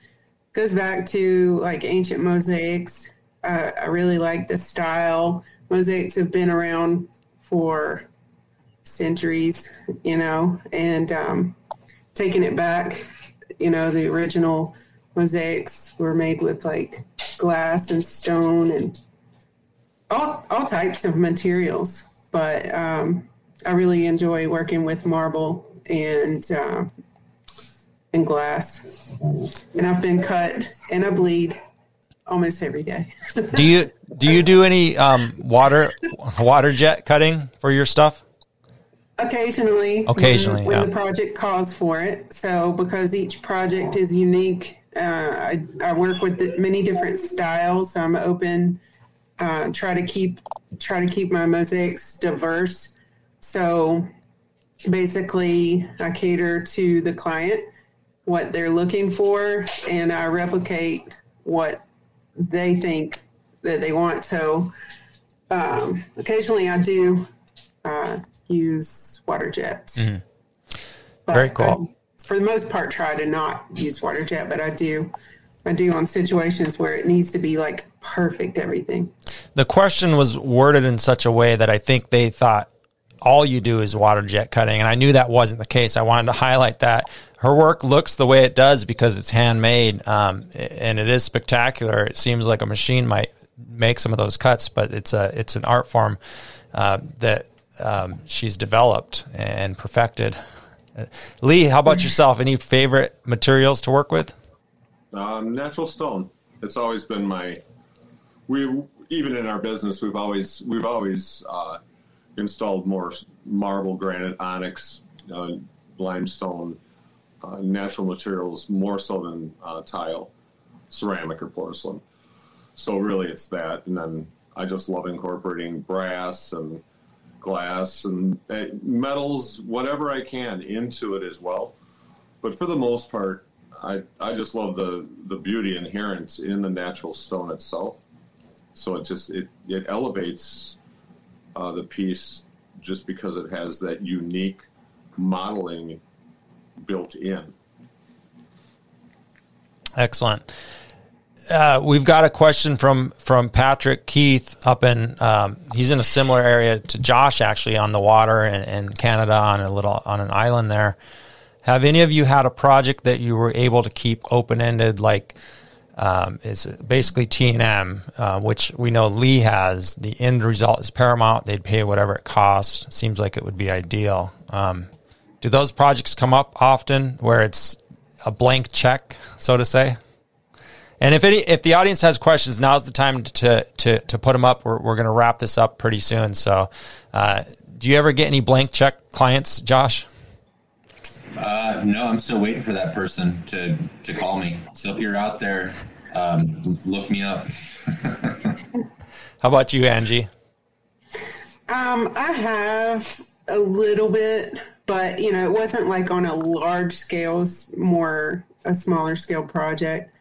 goes back to like ancient mosaics. Uh, I really like the style. Mosaics have been around for centuries, you know, and um, taking it back, you know, the original mosaics were made with like glass and stone and all all types of materials, but um, I really enjoy working with marble and uh, and glass. And I've been cut and I bleed almost every day. do you do you do any um, water water jet cutting for your stuff? Occasionally. Occasionally, when, yeah. when the project calls for it. So because each project is unique, uh, I, I work with many different styles. So I'm open uh, try to keep try to keep my mosaics diverse. So basically, I cater to the client what they're looking for, and I replicate what they think that they want. So um, occasionally, I do uh, use water jets. Mm-hmm. Very cool. I, for the most part, try to not use water jet, but I do. I do on situations where it needs to be like perfect everything. The question was worded in such a way that I think they thought all you do is water jet cutting. And I knew that wasn't the case. I wanted to highlight that. Her work looks the way it does because it's handmade um, and it is spectacular. It seems like a machine might make some of those cuts, but it's a it's an art form uh, that um, she's developed and perfected. Uh, Lee, how about yourself? Any favorite materials to work with? Um, natural stone. It's always been my. We even in our business, we've always we've always uh, installed more marble, granite, onyx, uh, limestone, uh, natural materials more so than uh, tile, ceramic or porcelain. so really, it's that, and then I just love incorporating brass and glass and uh, metals, whatever I can, into it as well. But for the most part, I I just love the the beauty inherent in the natural stone itself. So it just it it elevates uh, the piece just because it has that unique modeling built in. Excellent. Uh, we've got a question from from Patrick Keith up in um, he's in a similar area to Josh actually on the water in, in Canada on a little on an island there. Have any of you had a project that you were able to keep open ended like um, it's basically T and M, uh, which we know Lee has. The end result is paramount. They'd pay whatever it costs. Seems like it would be ideal. Um, do those projects come up often where it's a blank check, so to say? And if any, if the audience has questions, now's the time to to to put them up. We're we're going to wrap this up pretty soon. So, uh, do you ever get any blank check clients, Josh? Uh, no, I'm still waiting for that person to to call me. So if you're out there, um, look me up. [laughs] How about you, Angie? Um, I have a little bit, but you know, it wasn't like on a large scale, more a smaller scale project.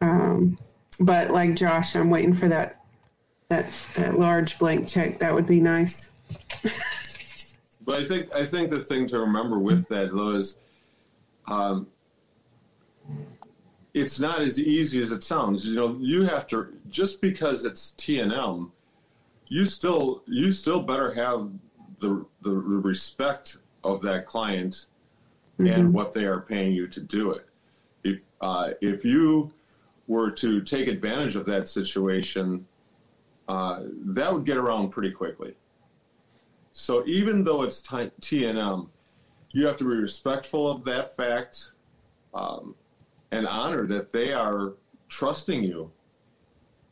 Um, but like Josh, I'm waiting for that that that large blank check. That would be nice. [laughs] but I think I think the thing to remember with that though is, um, it's not as easy as it sounds. You know, you have to just because it's T and M, you still you still better have the the respect of that client mm-hmm. and what they are paying you to do it. If uh, if you were to take advantage of that situation, uh, that would get around pretty quickly. So even though it's T and you have to be respectful of that fact um, and honor that they are trusting you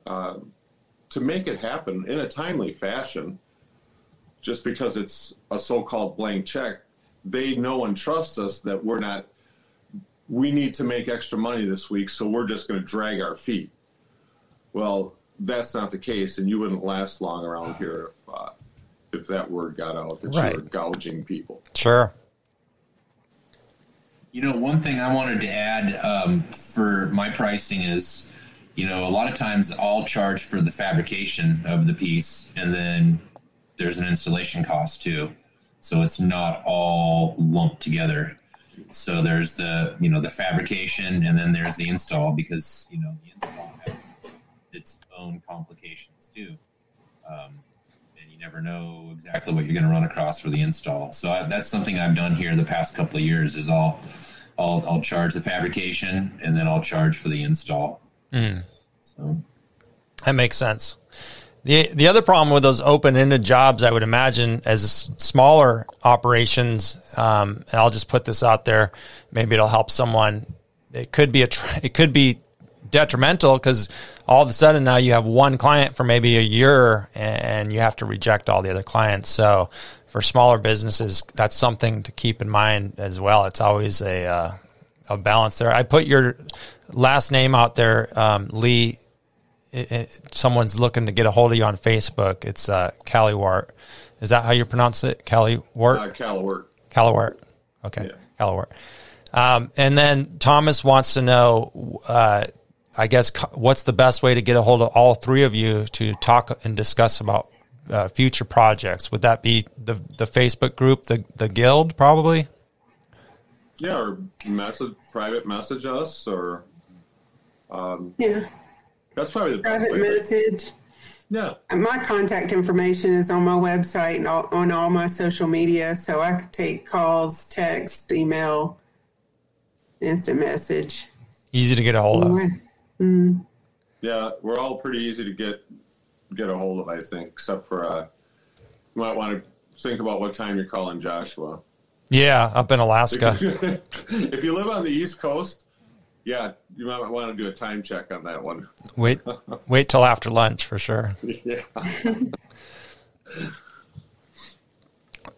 uh, to make it happen in a timely fashion. Just because it's a so-called blank check, they know and trust us that we're not we need to make extra money this week, so we're just going to drag our feet. Well, that's not the case, and you wouldn't last long around here if, that word got out that right. you were gouging people. Sure. You know, one thing I wanted to add um, for my pricing is, you know, a lot of times I'll charge for the fabrication of the piece, and then there's an installation cost too. So it's not all lumped together. So there's the you know the fabrication, and then there's the install because you know the install has its own complications too, um, and you never know exactly what you're going to run across for the install. So I, that's something I've done here the past couple of years. Is I'll I'll, I'll charge the fabrication, and then I'll charge for the install. Mm. So that makes sense. The the other problem with those open ended jobs, I would imagine, as smaller operations, um, and I'll just put this out there, maybe it'll help someone. It could be a it could be detrimental because all of a sudden now you have one client for maybe a year and you have to reject all the other clients. So for smaller businesses, that's something to keep in mind as well. It's always a uh, a balance there. I put your last name out there, um, Lee it, it, someone's looking to get a hold of you on Facebook, it's uh, Wart. Is that how you pronounce it? Callie Wart? Uh, Calawart. Calawart. Okay. Yeah. Um, and then Thomas wants to know, uh, I guess, what's the best way to get a hold of all three of you to talk and discuss about uh, future projects? Would that be the the Facebook group, the the guild, probably? Yeah, or message, private message us, or um, yeah. That's probably the private message. Yeah. My contact information is on my website and all, on all my social media, so I could take calls, text, email, instant message. Easy to get a hold of. Mm. Yeah, we're all pretty easy to get get a hold of, I think, except for uh, you might want to think about what time you're calling Joshua. Yeah, up in Alaska. [laughs] if you live on the East Coast, yeah, you might want to do a time check on that one. Wait, [laughs] wait till after lunch for sure. Yeah. [laughs]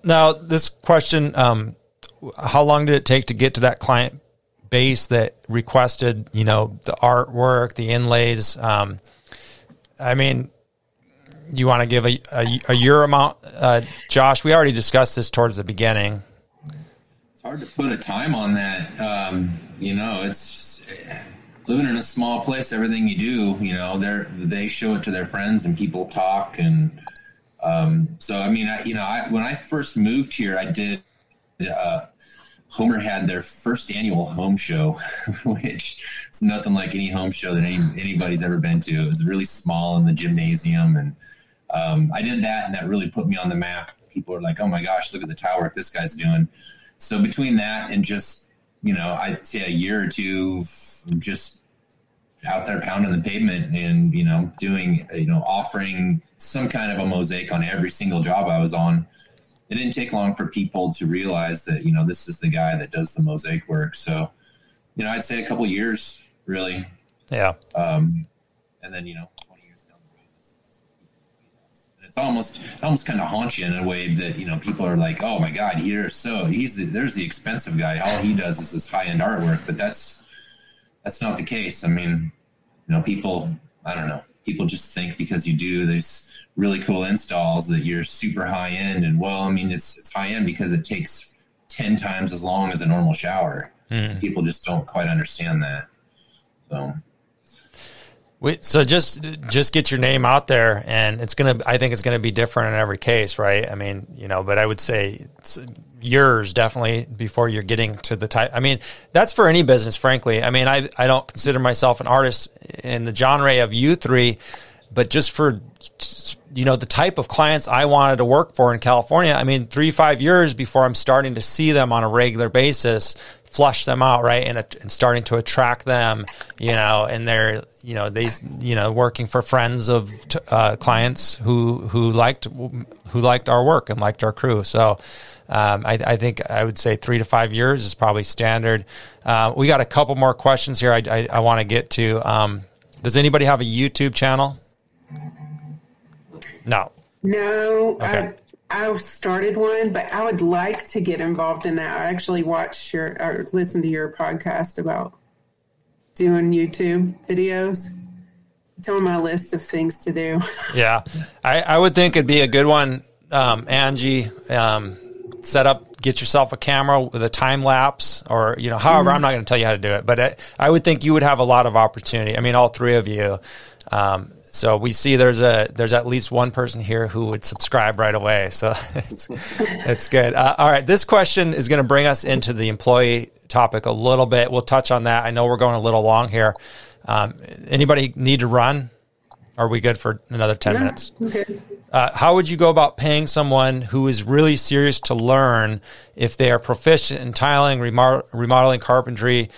now, this question: um, How long did it take to get to that client base that requested, you know, the artwork, the inlays? Um, I mean, you want to give a, a, a year amount, uh, Josh? We already discussed this towards the beginning. It's hard to put a time on that. Um, you know, it's living in a small place. Everything you do, you know, they they show it to their friends and people talk. And um, so, I mean, I, you know, I, when I first moved here, I did. Uh, Homer had their first annual home show, [laughs] which is nothing like any home show that any, anybody's ever been to. It was really small in the gymnasium, and um, I did that, and that really put me on the map. People are like, "Oh my gosh, look at the tile work this guy's doing." So between that and just you know, I'd say a year or two, just out there pounding the pavement and you know doing you know offering some kind of a mosaic on every single job I was on. It didn't take long for people to realize that you know this is the guy that does the mosaic work. So you know, I'd say a couple years really. Yeah. Um, and then you know it's almost it almost kind of haunts you in a way that you know people are like, oh my god, here's so he's the, there's the expensive guy. All he does is this high end artwork, but that's that's not the case. I mean, you know, people I don't know, people just think because you do these really cool installs that you're super high end, and well, I mean, it's it's high end because it takes ten times as long as a normal shower. Mm. People just don't quite understand that. So we, so just just get your name out there, and it's gonna. I think it's gonna be different in every case, right? I mean, you know, but I would say yours definitely before you're getting to the type. I mean, that's for any business, frankly. I mean, I I don't consider myself an artist in the genre of you three, but just for you know the type of clients I wanted to work for in California. I mean, three five years before I'm starting to see them on a regular basis flush them out, right? And, and starting to attract them, you know, and they're, you know, they, you know, working for friends of uh, clients who, who liked, who liked our work and liked our crew. So, um, I, I, think I would say three to five years is probably standard. Uh, we got a couple more questions here I, I, I want to get to. Um, does anybody have a YouTube channel? No. No. Okay. I have started one, but I would like to get involved in that. I actually watched your or listened to your podcast about doing YouTube videos. It's on my list of things to do. [laughs] yeah, I, I would think it'd be a good one, um, Angie. Um, set up, get yourself a camera with a time lapse, or you know, however. Mm-hmm. I'm not going to tell you how to do it, but I, I, would think you would have a lot of opportunity. I mean, all three of you. Um, so we see there's a there's at least one person here who would subscribe right away. So [laughs] it's it's good. Uh, all right, this question is going to bring us into the employee topic a little bit. We'll touch on that. I know we're going a little long here. Um, anybody need to run? Are we good for another ten yeah, minutes? Okay. Uh, how would you go about paying someone who is really serious to learn if they are proficient in tiling, remodeling, carpentry?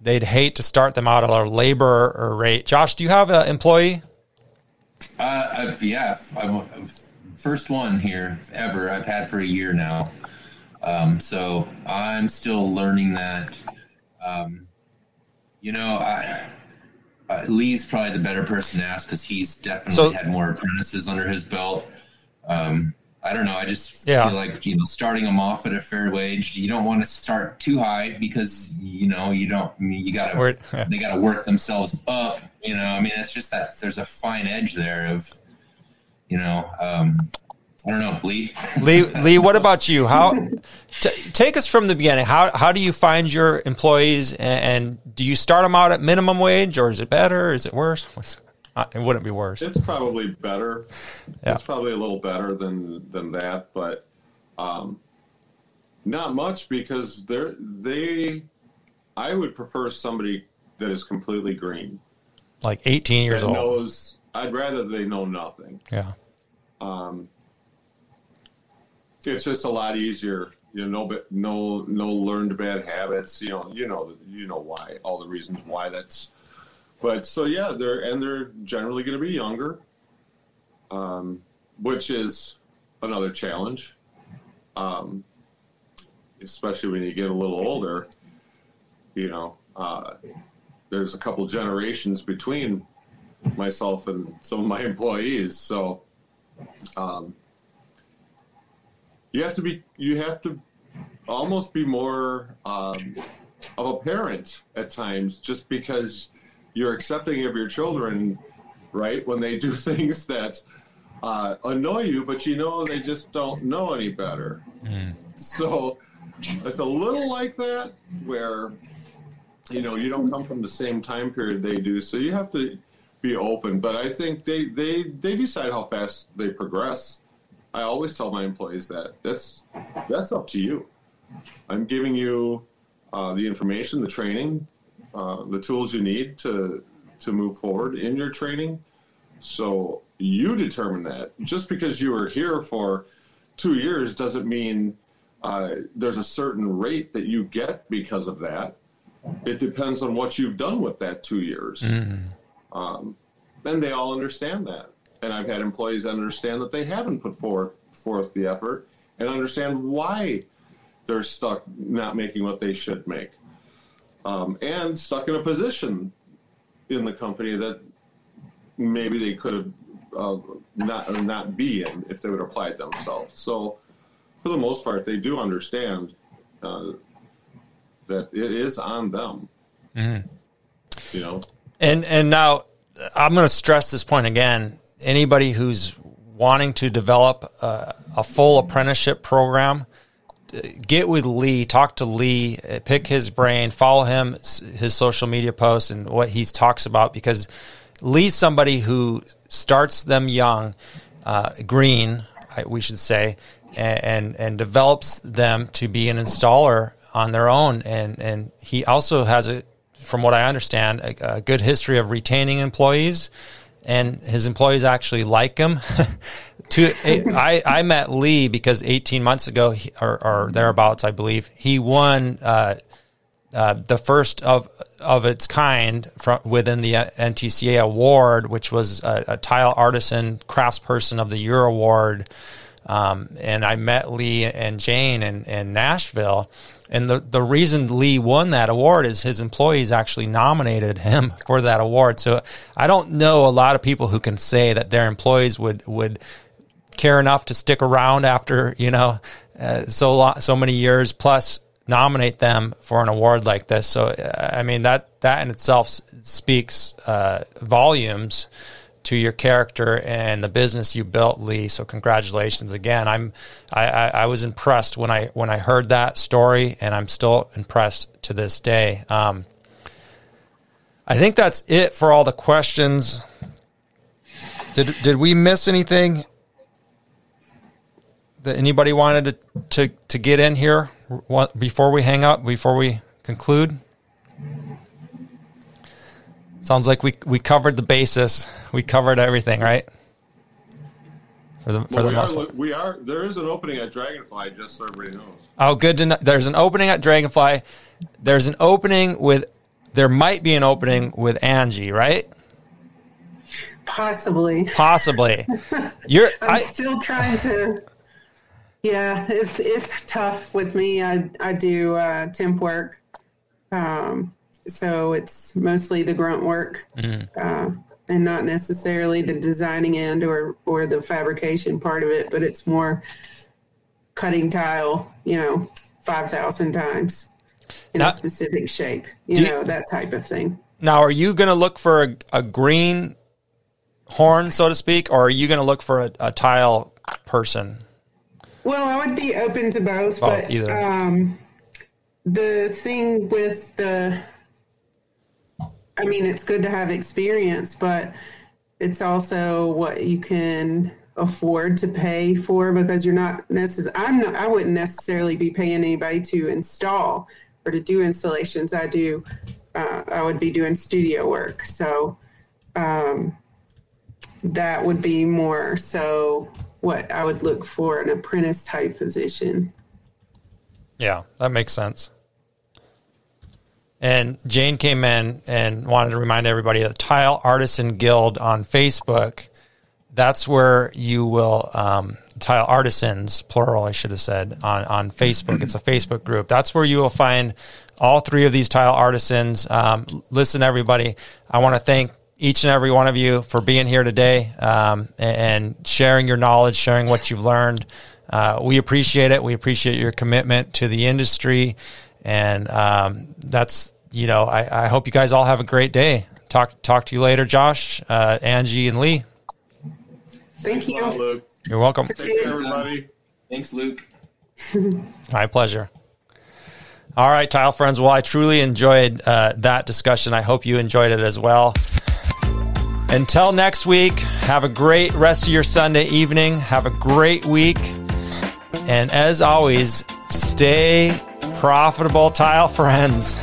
They'd hate to start them out at a labor rate. Josh, do you have an employee? Uh, I've, yeah, I'm first one here ever. I've had for a year now, um, so I'm still learning that. Um, you know, I, uh, Lee's probably the better person to ask because he's definitely so, had more apprentices under his belt. Um, I don't know. I just yeah. feel like you know, starting them off at a fair wage. You don't want to start too high because you know you don't. I mean, you got to. Yeah. They got to work themselves up. You know, I mean, it's just that there's a fine edge there of, you know, um, I don't know, Lee. Lee, [laughs] Lee, what about you? How t- take us from the beginning? How how do you find your employees, and, and, do you start them out at minimum wage, or is it better? Is it worse? What's, it wouldn't be worse. It's probably better. Yeah. It's probably a little better than than that, but um, not much because they're they. I would prefer somebody that is completely green, like 18 years old. Knows, I'd rather they know nothing. Yeah. Um, it's just a lot easier. You know, no, no, no learned bad habits. You know, you know, you know why. All the reasons why that's but so yeah, they're and they're generally going to be younger, um, which is another challenge, um, especially when you get a little older. You know, uh, there's a couple generations between myself and some of my employees, so um, you have to be you have to almost be more um, of a parent at times, just because you're accepting of your children right? When they do [laughs] things that uh, annoy you, but you know they just don't know any better. Mm. So it's a little like that where you know you don't come from the same time period they do, so you have to be open. But I think they they they decide how fast they progress. I always tell my employees that that's that's up to you. I'm giving you uh, the information, the training, uh, the tools you need to to move forward in your training. So you determine that. Just because you were here for two years doesn't mean uh, there's a certain rate that you get because of that. It depends on what you've done with that two years. Mm-hmm. Um, and they all understand that. And I've had employees understand that they haven't put forth, forth the effort and understand why they're stuck not making what they should make. Um, and stuck in a position in the company that maybe they could have uh, not not be in if they would apply it themselves. So, for the most part, they do understand uh, that it is on them. Mm-hmm. You know, and and now I'm going to stress this point again. Anybody who's wanting to develop a, a full apprenticeship program, get with Lee, talk to Lee, pick his brain, follow him, his social media posts, and what he talks about because Lee's somebody who starts them young, uh, green, we should say, and, and, and develops them to be an installer on their own. And and he also has a, from what I understand, a, a good history of retaining employees, and his employees actually like him. [laughs] to I, I met Lee because 18 months ago or, or thereabouts, I believe he won uh, uh, the first of of its kind from within the NTCA award, which was a, a tile artisan craftsperson of the year award. Um, and I met Lee and Jane in, in Nashville. And the, the reason Lee won that award is his employees actually nominated him [laughs] for that award. So I don't know a lot of people who can say that their employees would, would care enough to stick around after, you know, uh, so so many years plus nominate them for an award like this. So, I mean, that, that in itself speaks uh, volumes to your character and the business you built, Lee. So, congratulations again. I'm, I, I, I was impressed when I, when I heard that story, and I'm still impressed to this day. Um, I think that's it for all the questions. Did, did we miss anything that anybody wanted to, to, to get in here? before we hang up, before we conclude? Sounds like we we covered the basis. We covered everything, right? For the for well, the we most are, we are there is an opening at Dragonfly, just so everybody knows. Oh, good to know. There's an opening at Dragonfly. There's an opening with. There might be an opening with Angie, right? Possibly. Possibly. You're. [laughs] I'm I, still trying to yeah, it's it's tough with me. I I do uh, temp work, um, so it's mostly the grunt work, mm. uh, and not necessarily the designing end or or the fabrication part of it. But it's more cutting tile, you know, five thousand times in now, a specific shape, you know, you, that type of thing. Now, are you going to look for a, a, green horn, so to speak, or are you going to look for a, a tile person? Well, I would be open to both, oh, but either. Um, the thing with the, I mean, it's good to have experience, but it's also what you can afford to pay for because you're not necessarily. I'm not. I wouldn't necessarily be paying anybody to install or to do installations. I do. Uh, I would be doing studio work, so um, that would be more so what I would look for an apprentice type position. Yeah, that makes sense. And Jane came in and wanted to remind everybody that Tile Artisan Guild on Facebook. That's where you will um, tile artisans, plural, I should have said, on, on Facebook. It's a Facebook group. That's where you will find all three of these tile artisans. Um, listen, everybody, I want to thank each and every one of you for being here today um, and sharing your knowledge, sharing what you've learned. Uh, we appreciate it. We appreciate your commitment to the industry. And um, that's, you know, I, I, hope you guys all have a great day talk talk to you later, Josh, uh, Angie, and Lee. Thank you. Luke. You're welcome. Take care, everybody. Thanks, Luke. [laughs] My pleasure. All right, tile friends. Well, I truly enjoyed uh, that discussion. I hope you enjoyed it as well. Until next week, have a great rest of your Sunday evening. Have a great week. And as always, stay profitable, tile friends.